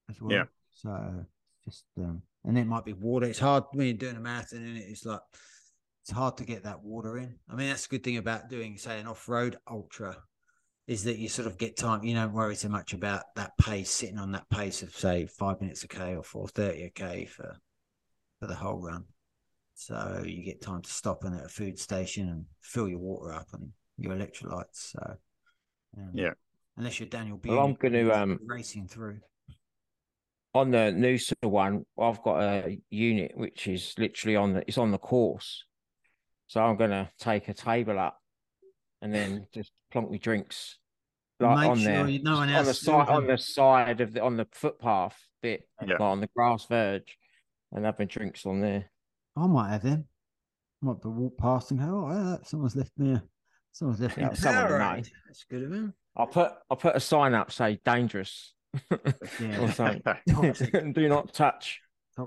as well. Yeah. So just um, and it might be water. It's hard when you're doing a marathon and it's like it's hard to get that water in. I mean, that's a good thing about doing, say, an off-road ultra, is that you sort of get time. You don't worry so much about that pace, sitting on that pace of say five minutes a k or four thirty a k for for the whole run. So you get time to stop in at a food station and fill your water up and your electrolytes. So um, yeah, unless you're Daniel B, well, I'm going to um racing through on the Noosa one. I've got a unit which is literally on the it's on the course, so I'm going to take a table up and then just plonk me drinks like Make on sure there no on the side on the side of the on the footpath bit, yeah. like on the grass verge, and having drinks on there. I might have them. I might be walk past and go, oh, someone's left me. A, someone's left yeah, me. Someone right. That's good of him. I'll put I'll put a sign up say dangerous. Yeah. Do not touch.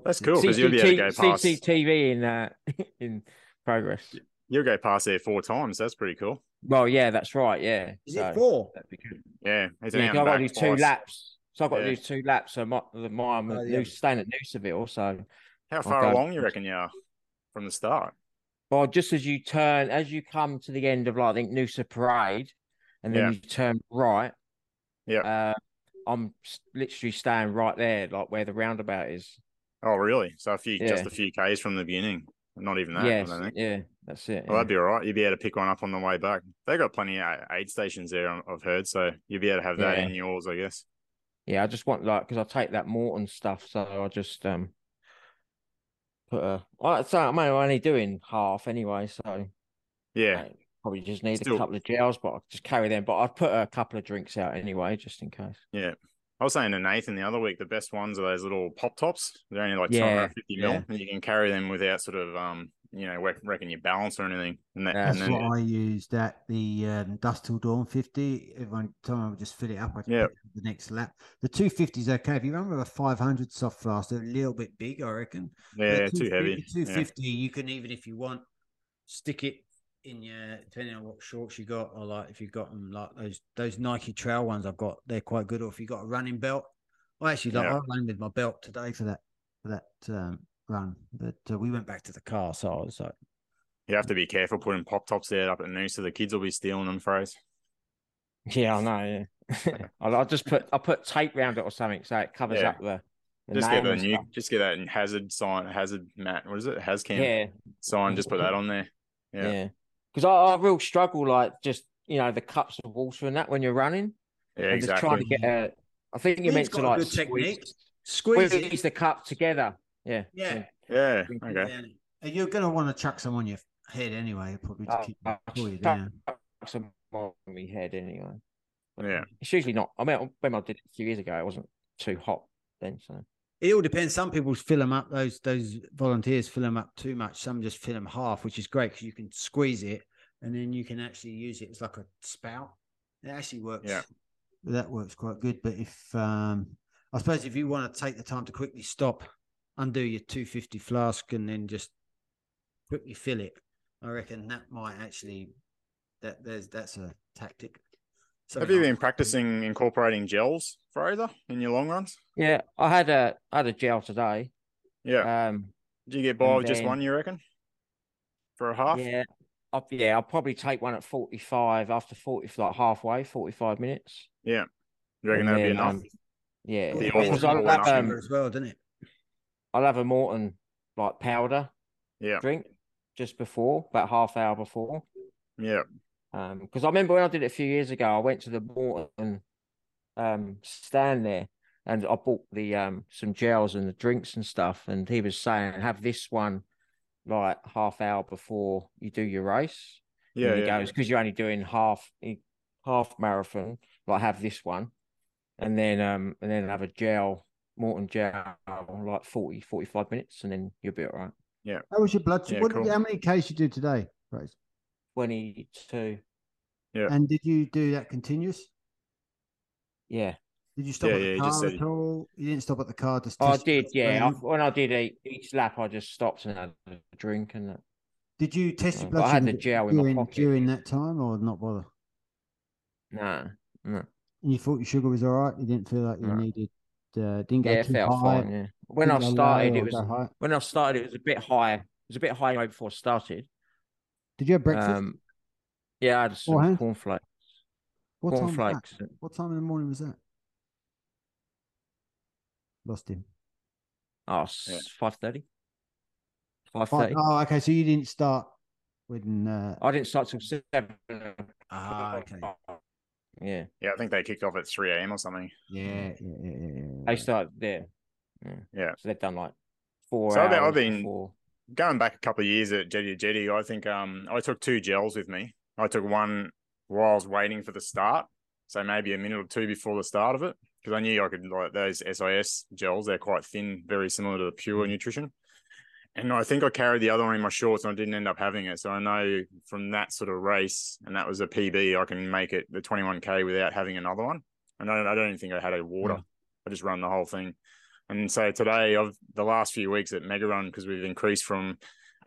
That's cool because you'll be able to go past CCTV in uh, in progress. You'll go past there four times. That's pretty cool. Well, yeah, that's right. Yeah. Is so, it four? Yeah. yeah I've got to do two laps. So I've got yeah. to do two laps. So my, my I'm oh, yeah. staying at Noosaville. So how far along you reckon you are from the start? Well, just as you turn, as you come to the end of like I think Noosa Parade, and then yeah. you turn right. Yeah. Uh, I'm literally staying right there, like where the roundabout is. Oh, really? So a few, yeah. just a few k's from the beginning. Not even that. Yeah, yeah, that's it. Well, yeah. that'd be all right. You'd be able to pick one up on the way back. They got plenty of aid stations there. I've heard, so you'd be able to have that yeah. in yours, I guess. Yeah, I just want like because I take that Maurten stuff, so I just um put a. Well, so I'm only doing half anyway, so yeah, probably just need Still... a couple of gels, but I'll just carry them. But I'd put a couple of drinks out anyway, just in case. Yeah, I was saying to Nathan the other week, the best ones are those little pop tops. They're only like yeah, 250 mil, yeah. and you can carry them without sort of, um, you know, wrecking your balance or anything. And that, That's and then, what I used at the um, Dusk Till Dawn 50. Every time I would just fill it up, I'd yeah. the next lap. The 250 is okay. If you remember a 500 soft flask, they're a little bit big, I reckon. Yeah, too heavy. 250, yeah. you can even if you want, stick it in your depending on what shorts you got, or like if you've got them like those those Nike Trail ones I've got, they're quite good. Or if you got a running belt, I actually like yeah. I with my belt today for that for that um, run, but uh, we went back to the car, so I was like, you have to be careful putting pop tops there up at Noosa, so the kids will be stealing them. for us Yeah, I know. Yeah, I'll, just put I'll put tape around it or something so it covers yeah. up the. the just get the new, stuff. just get that hazard sign, hazard mat. What is it? Hazchem. Yeah. Sign. Just put that on there. Yeah. Because. I, I real struggle, like just you know the cups of water and that when you're running. Yeah, exactly. Just trying to get a I think you're meant to like good technique. Squeeze, squeeze the cup together. Yeah. Yeah. Yeah. Okay. You're going to want to chuck some on your head anyway, probably to keep uh, pull you down. Some on my head anyway. But yeah. It's usually not. I mean, when I did it a few years ago, it wasn't too hot then. So it all depends. Some people fill them up. Those those volunteers fill them up too much. Some just fill them half, which is great because you can squeeze it and then you can actually use it as like a spout. It actually works. Yeah that works quite good. But if um, I suppose if you want to take the time to quickly stop, undo your 250 flask, and then just quickly fill it, I reckon that might actually that there's that's a tactic. Have you been practicing incorporating gels, Fraser, in your long runs? Yeah, I had a I had a gel today. Yeah. Um, Did you get by with then, just one? You reckon? For a half? Yeah, I'll, yeah. I'll probably take one at forty five after forty, like halfway, forty five minutes. Yeah. You reckon that'd be enough? Um, yeah. The because I love um, as well, didn't it? I'll have a Maurten like powder yeah. drink just before, about half hour before. Yeah. Um, because I remember when I did it a few years ago, I went to the Maurten um stand there and I bought the um some gels and the drinks and stuff, and he was saying have this one like half hour before you do your race. Yeah. And he yeah. goes because you're only doing half half marathon, like have this one, and then um and then have a gel Maurten gel like 40, 45 minutes, and then you'll be all right. Yeah. How was your blood? Yeah, what cool. how many Ks you do today, Grace? 22. Yeah. And did you do that continuous? Yeah. Did you stop Yeah, at the you car just at all? You didn't stop at the car to I did, yeah. I, when I did each, each lap, I just stopped and had a drink and that. Did you test your Uh, blood but I had the gel in my pocket. during that time or not bother? No, no. And you thought your sugar was all right? You didn't feel like you No. needed, uh, didn't go Yeah, it too felt high? fine. Yeah. When I didn't go started, it was when I started, it was a bit high. It was a bit high right before I started. Did you have breakfast? Um, yeah, I had some Beforehand? cornflakes. what time? Cornflakes. What time in the morning was that? Lost him. Oh, Yeah. five thirty. Five Fine. thirty. Oh, okay. So you didn't start when. Uh, I didn't start till seven. ah, okay. Yeah, Yeah. I think they kicked off at 3 a.m. or something. Yeah, yeah, yeah, yeah, yeah. they start there. Yeah. So they've done like four So hours been- I've been- before. Going back a couple of years at Jetty to Jetty, I think um I took two gels with me. I took one while I was waiting for the start. So maybe a minute or two before the start of it. Because I knew I could like those SIS gels, they're quite thin, very similar to the pure nutrition. And I think I carried the other one in my shorts and I didn't end up having it. So I know from that sort of race, and that was a PB, I can make it the 21K without having another one. And I don't, I don't even think I had a water. I just run the whole thing. And so today, I've the last few weeks at Mega Run, because we've increased from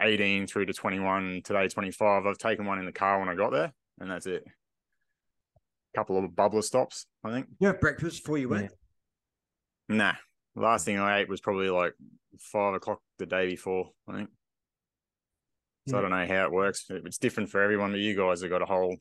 18 through to 21, today 25, I've taken one in the car when I got there, and that's it. A couple of bubbler stops, I think. You have breakfast before you went. Nah. The last thing I ate was probably like five o'clock the day before, I think. So I don't know how it works. It's different for everyone, but you guys have got a whole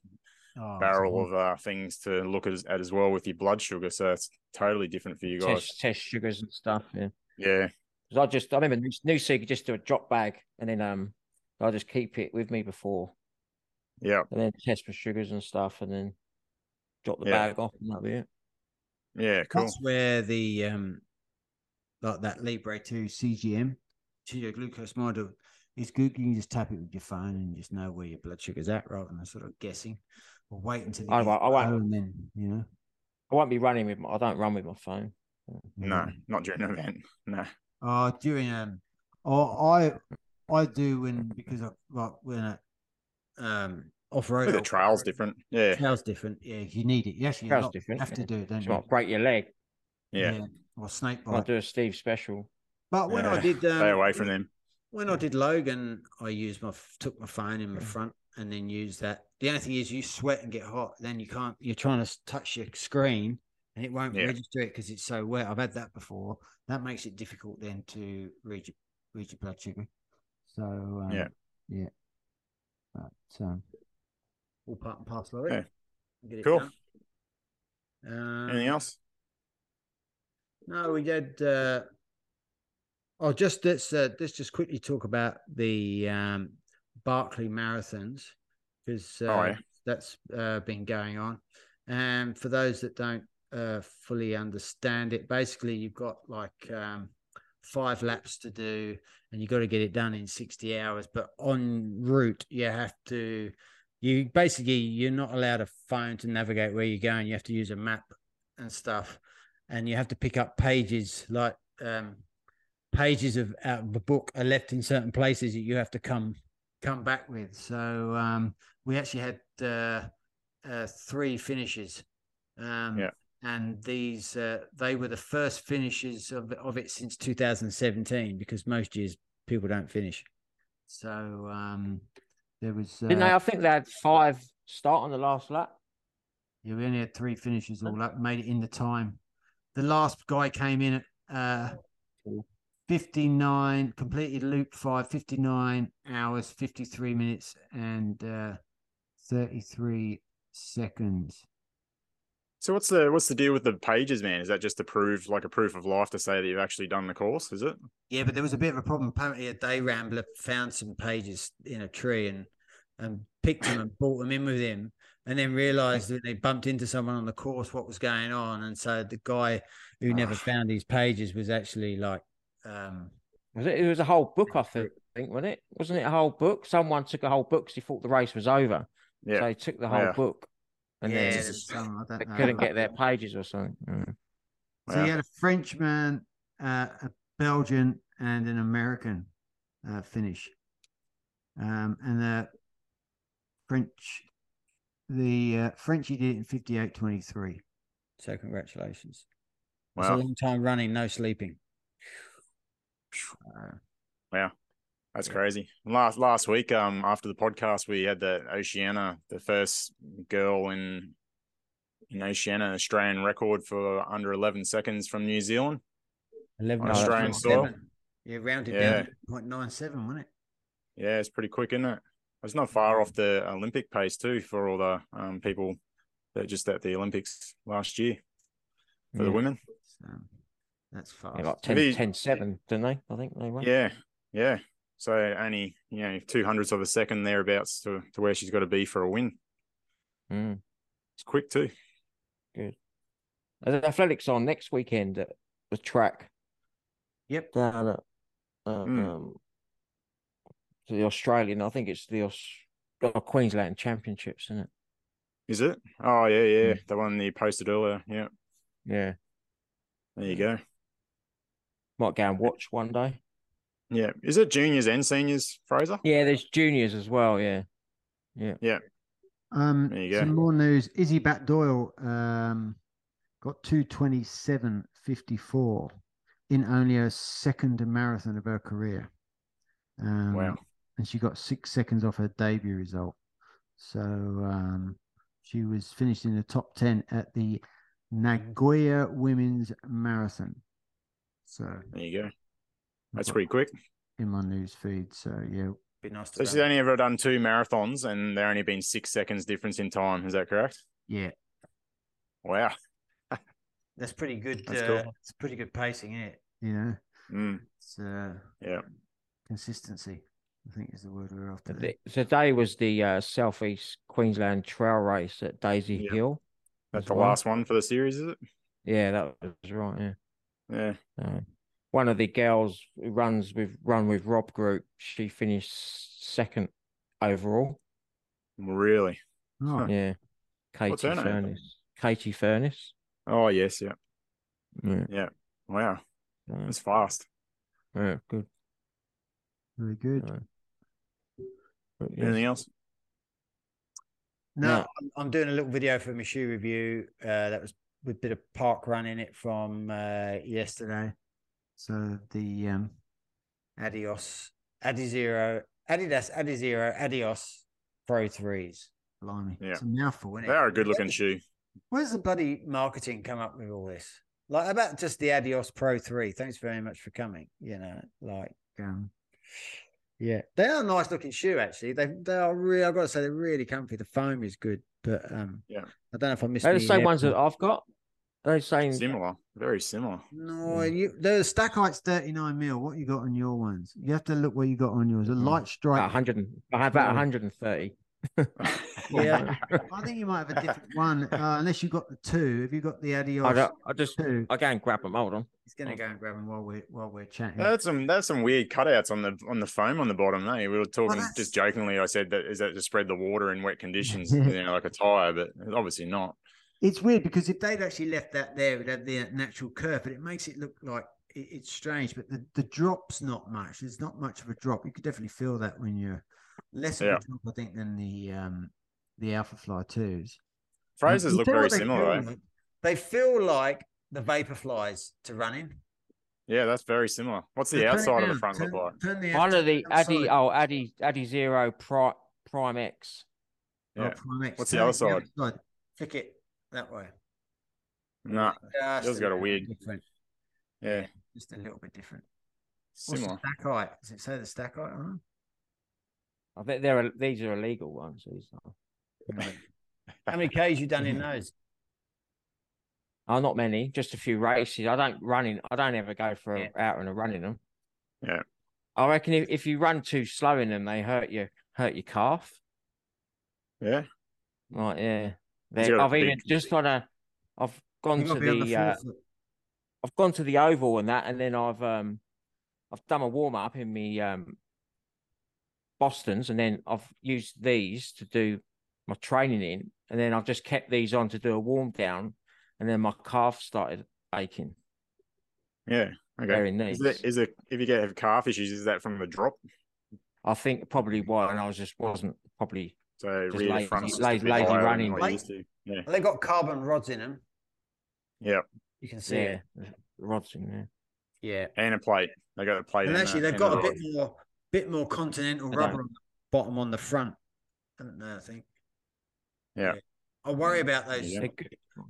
Oh, barrel so- of uh, things to look at, as- at as well with your blood sugar. So it's totally different for you guys. Test test sugars and stuff. Yeah. Yeah. 'Cause I just I remember new, Noosa just do a drop bag and then um I just keep it with me before Yeah. and then test for sugars and stuff and then drop the Yeah. bag off and that'll be it. Yeah. Cool. That's where the um, like that Libre Two CGM, cheetah glucose model, is good. You can just tap it with your phone and just know where your blood sugar's at, rather than sort of guessing or wait until I you won't- I won't. and then you know. I won't be running with my I don't run with my phone. No, not during an event. No. Uh during um, oh, I I do when because I like when I, um off road. The trail's different. Yeah. Trail's different. Yeah, if you need it. Yes you actually Trail's not- different, have to yeah. do it, don't It's you? might break your leg. Yeah. Or snake bite. I'll do a Steve special. But when I did, um, Stay away from them. when I did Logan, I used my took my phone in my Mm. front and then use that. The only thing is, you sweat and get hot, then you can't. You're trying to touch your screen and it won't Yeah. register it because it's so wet. I've had that before. That makes it difficult then to read your read your blood sugar. So um, Yeah. yeah. But um, all part and parcel of it. Yeah. Get it Cool. Um, Anything else? no, we did. Uh, oh, just let's uh, let's just quickly talk about the um, Barkley marathons because uh, Oh, yeah. that's uh, been going on. And for those that don't uh, fully understand it, basically you've got like um, five laps to do, and you've got to get it done in sixty hours. But en route, you have to. You basically you're not allowed a phone to navigate where you're going. You have to use a map and stuff and you have to pick up pages like um, pages of out of the book are left in certain places that you have to come come back with. So um, we actually had uh, uh, three finishes, um, Yeah. and these uh, they were the first finishes of of it since 2017 because most years people don't finish. So um, there was uh, Didn't they? I think they had five start on the last lap. yeah, we only had three finishes all up, made it in the time. The last guy came in at uh, 59, completed loop five, 59 hours, 53 minutes, and uh, 33 seconds. So what's the what's the deal with the pages, man? Is that just to prove like a proof of life to say that you've actually done the course? Is it? Yeah, but there was a bit of a problem. Apparently, a day rambler found some pages in a tree and and picked them and brought them in with him, and then realised that they bumped into someone on the course what was going on, and so the guy who never ah. found these pages was actually like. Um was it? It was a whole book, I think, wasn't it? Wasn't it a whole book? Someone took a whole book because he thought the race was over. Yeah. So he took the whole yeah. book and yeah, then some, they couldn't get their pages or something. Mm. So you had a Frenchman, uh, a Belgian, and an American uh, finish, um, and the French, the uh, Frenchie did it in fifty-eight twenty-three. So congratulations! Wow. It's a long time running, no sleeping. Wow. That's crazy. Last last week, um, after the podcast, we had the Oceana, the first girl in in Oceania, Australian record for under eleven seconds from New Zealand. Eleven Australian soil. Yeah, rounded yeah. down point nine seven, wasn't it? Yeah, it's pretty quick, isn't it? It's not far off the Olympic pace too for all the um, people that just at the Olympics last year for yeah. the women. Um, that's fast. Yeah, like 10, 10 7, didn't they? I think they were. Yeah, yeah. So only you know two hundredths of a second thereabouts to, to where she's got to be for a win. Mm. It's quick too. Good. The athletics on next weekend at the track. Yep. Down at um, mm. um, the Australian. I think it's the Aus- Queensland Championships, isn't it? Is it? Oh yeah, yeah. Mm. The one you posted earlier. Yeah. Yeah. There you go. Might go and watch one day. Yeah. Is it juniors and seniors, Fraser? Yeah, there's juniors as well. Yeah. Yeah. Yeah. Um, there you go. Some more news. Izzi Batt-Doyle um, got 227.54 in only a second marathon of her career. Um, wow. And she got six seconds off her debut result. So um, she was finished in the top 10 at the Nagoya Women's Marathon. So there you go. That's pretty quick. In my news feed. So yeah. Be nice so she's only ever done two marathons and there only been six seconds difference in time. Is that correct? Yeah. Wow. That's pretty good. That's uh, cool. It's pretty good pacing, isn't it? Yeah. Mm. It's uh, yeah. Consistency, I think is the word we're after. The, today was the uh, Southeast Queensland Trail Race at Daisy yeah. Hill. That's the well. last one for the series, is it? Yeah, that was right. Yeah. Yeah. Uh, one of the girls who runs with run with Rob Group, she finished second overall. Really? Oh. Yeah. Katie Furness. Katie Furness. Oh yes, yeah. Yeah. yeah. Wow. That's fast. Yeah, good. Very good. Anything else? No, no. I'm, I'm, doing a little video for my shoe review. Uh, that was with a bit of park run in it from uh, yesterday. So the um, Adios, Adizero, Adidas, Adizero, Adios Pro Threes. Blimey, yeah, it's a mouthful. Isn't they are a good looking shoe. Where's the bloody marketing come up with all this? Like about just the Adios Pro Three. Thanks very much for coming. You know, like um, yeah, they are a nice looking shoe. Actually, they they are really. I've got to say they're really comfy. The foam is good, but um, yeah, I don't know if I missed. They're the same ones that I've got. They're saying similar, very similar. No, yeah. you the stack height's 39 mil. What you got on your ones? You have to look what you got on yours. A mm. light strike. About 100. I have about 130. yeah, I think you might have a different one, uh, unless you've got the two. Have you got the Adios? I, I just two? I go and grab them. Hold on. He's gonna go and grab them while we're while we're chatting. That's some that's some weird cutouts on the on the foam on the bottom. Eh? We were talking well, just jokingly. I said that is that to spread the water in wet conditions, you know, like a tire, but obviously not. It's weird because if they'd actually left that there, it would have the natural curve, but it makes it look like it, it's strange. But the, the drop's not much. There's not much of a drop. You could definitely feel that when you're less of a drop, I think, than the um the Alphafly twos. Phrases look very similar. Feel, They feel like the Vaporflies to running. Yeah, that's very similar. What's the so outside of the front turn, look like? One of the Addy, oh Addy, Adizero Prime, Prime X. Yeah. Oh, Prime X. What's the other side? Flick it that way. No, nah, yours got a weird. Different. Yeah, just a little bit different. Similar. What's the stack height? Does it say the stack height on I bet they're these are illegal ones. These are. How many Ks you done in those? Oh, not many, just a few races. I don't run in. I don't ever go for yeah. out and a run in them. Yeah. I reckon if, if you run too slow in them, they hurt you, hurt your calf. Yeah. Right. Yeah. I've even just on a. I've gone to the. the uh, I've gone to the oval and that, and then I've um, I've done a warm up in me um, Boston's, and then I've used these to do my training in, and then I've just kept these on to do a warm down, and then my calf started aching. Yeah. Okay. Very nice. Is it, is it if you get have calf issues, is that from the drop? I think probably why, and I was just wasn't probably so really lazy, lazy, lazy, lazy running. Like, yeah. They got carbon rods in them. Yeah. You can see yeah. it. Rods in there. Yeah. And a plate. They got a plate. And actually, they've got a rod. bit more, bit more continental rubber on the bottom on the front, haven't they? I think. Yeah. yeah. I worry about those. Yeah.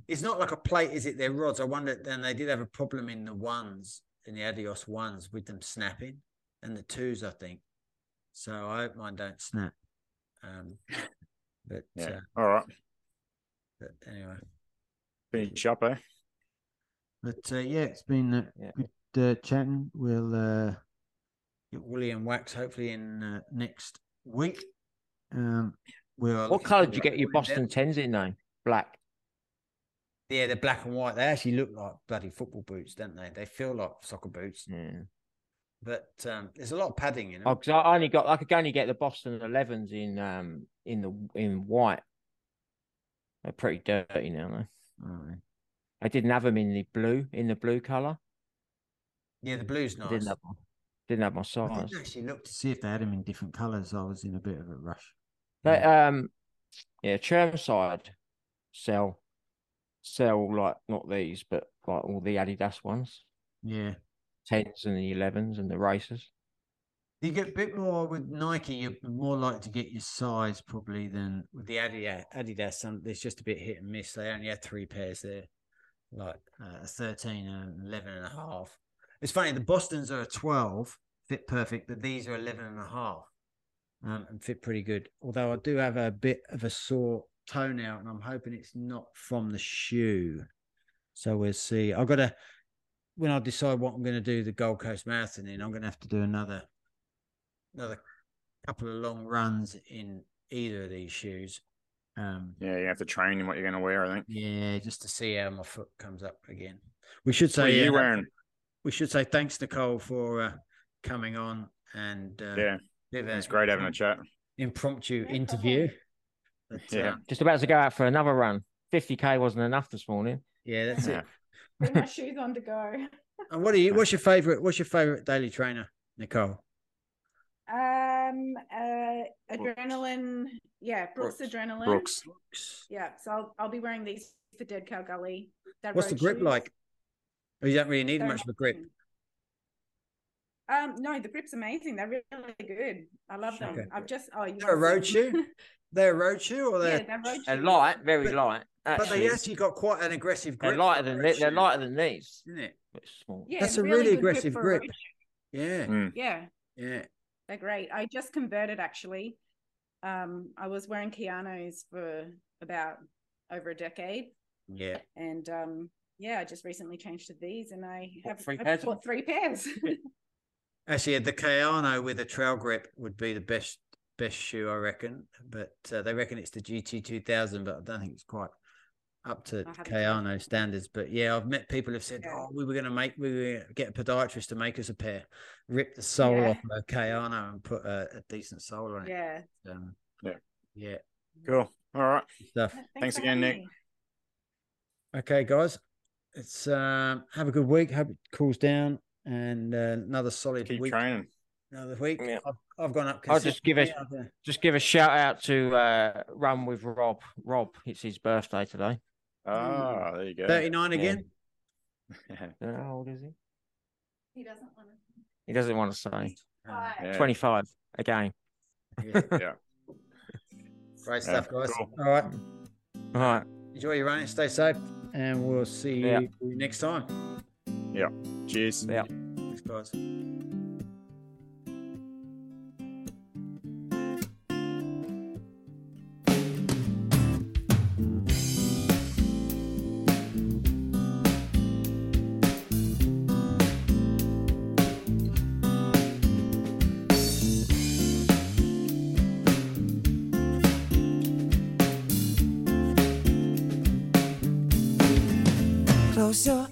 It's not like a plate, is it? They're rods. I wonder. Then they did have a problem in the ones in the Adios ones with them snapping, and the twos, I think. So I hope mine don't snap. Um, but yeah. Uh, all right. But anyway, finish up, eh? But uh, yeah, it's been uh, yeah. good uh, chatting. We'll uh, get William Wax hopefully in uh, next week. Um, we'll what colour did you get your Boston tens in though? Black. Yeah, they're black and white. They actually look like bloody football boots, don't they? They feel like soccer boots. Yeah. But um, there's a lot of padding in them. Oh, because I only got I could only get the Boston 11s in um in the in white. They're pretty dirty now though. Oh, I didn't have them in the blue, in the blue color. Yeah, the blue's nice. Didn't have, didn't have my size. I didn't actually look to see if they had them in different colors. I was in a bit of a rush. But um, yeah, Chermside sell sell like not these, but like all the Adidas ones. Yeah, tens and the elevens and the racers. You get a bit more with Nike. You're more likely to get your size probably than with the Adidas. Adidas, there's just a bit hit and miss. They only had three pairs there like uh, 13 and 11 and a half. It's funny, the Bostons are a 12, fit perfect, but these are 11 and a half um, and fit pretty good. Although I do have a bit of a sore toenail and I'm hoping it's not from the shoe. So we'll see. I've got to, when I decide what I'm going to do the Gold Coast Marathon in, I'm going to have to do another, another couple of long runs in either of these shoes um, yeah, you have to train in what you're going to wear. I think. Yeah, just to see how my foot comes up again. We should say. What are you uh, wearing? We should say thanks, Nicole, for uh, coming on and uh, yeah, it's great having a chat. Impromptu interview. But, yeah, um, just about to go out for another run. 50k wasn't enough this morning. Yeah, that's it. Put my shoes on to go. and what are you? What's your favorite? What's your favorite daily trainer, Nicole? Um, uh, adrenaline. Yeah, Brooks, Brooks. adrenaline. Brooks. Yeah, so I'll, I'll be wearing these for Dead Cow Gully. What's the grip shoes. like? Oh, you don't really need They're much of a grip. Um, no, the grip's amazing. They're really good. I love them. Okay. I've just oh, you they're a road shoe. they're a road shoe, or they're, yeah, they're, they're light, very but, light. Actually. But they actually got quite an aggressive grip. They're lighter than they're, they're lighter than these, isn't it? small. Yeah, that's a really, really aggressive grip. grip. Yeah. Mm. Yeah. Yeah. They're great. I just converted actually. Um, I was wearing Kayanos for about over a decade. Yeah. And um, yeah, I just recently changed to these, and I have three pairs. bought three pairs. Actually, the Kayano with a trail grip would be the best best shoe, I reckon. But uh, they reckon it's the GT two thousand, but I don't think it's quite up to Kayano standards. But yeah, I've met people who've said, yeah. "Oh, we were going to make, we were going to get a podiatrist to make us a pair, rip the sole yeah. off a Kayano and put a, a, decent sole on it." Yeah. Um, yeah. Yeah. Cool. All right. Stuff. Thanks, Thanks again, Nick. Okay, guys. It's um, have a good week. Hope it cools down and uh, another solid Keep week. training. Another week. Yeah. I've, I've, gone up. I'll just give a just give a shout out to uh, Run with Rob. Rob, it's his birthday today. Ah, there you go. 39 again? How old is he? He doesn't want to. He doesn't want to say. Yeah. 25 again. Yeah. yeah. Great stuff, guys. Cool. All right. All right. Enjoy your running. Stay safe. And we'll see you next time. Yeah. Cheers. Yeah guys. close your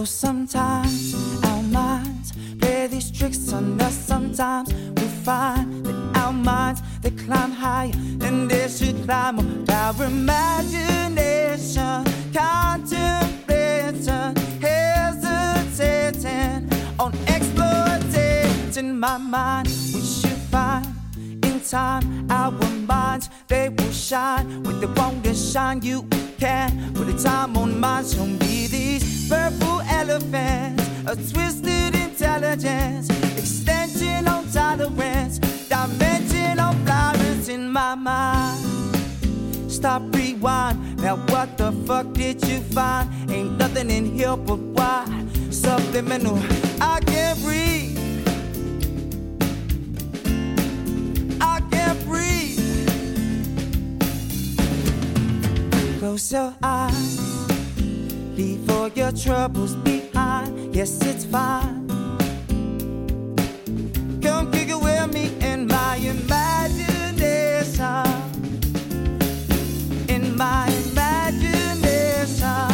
Well, sometimes our minds play these tricks on us. Sometimes we find that our minds they climb higher and they should climb up. Our imagination, contemplating, hesitating on exploiting my mind, which you find in time. Our minds they will shine when they want to shine. You can put a time on mine. These purple elephants, a twisted intelligence, extension on tolerance, dimension on flowers in my mind. Stop, rewind. Now what the fuck did you find? Ain't nothing in here but why subliminal. I can't breathe. I can't breathe. Close your eyes. Leave all your troubles behind. Yes, it's fine. Come kick it with me in my imagination. In my imagination.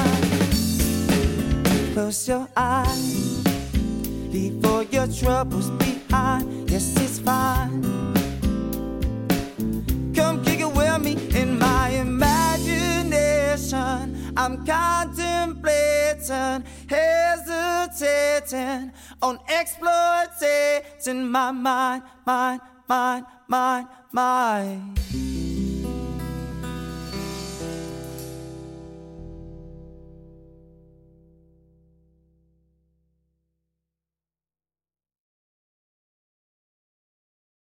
Close your eyes. Leave all your troubles behind. Yes, it's fine. Come kick it with me in my imagination. I'm contemplating, hesitating on exploiting my mind, mind, mind, mind, mind.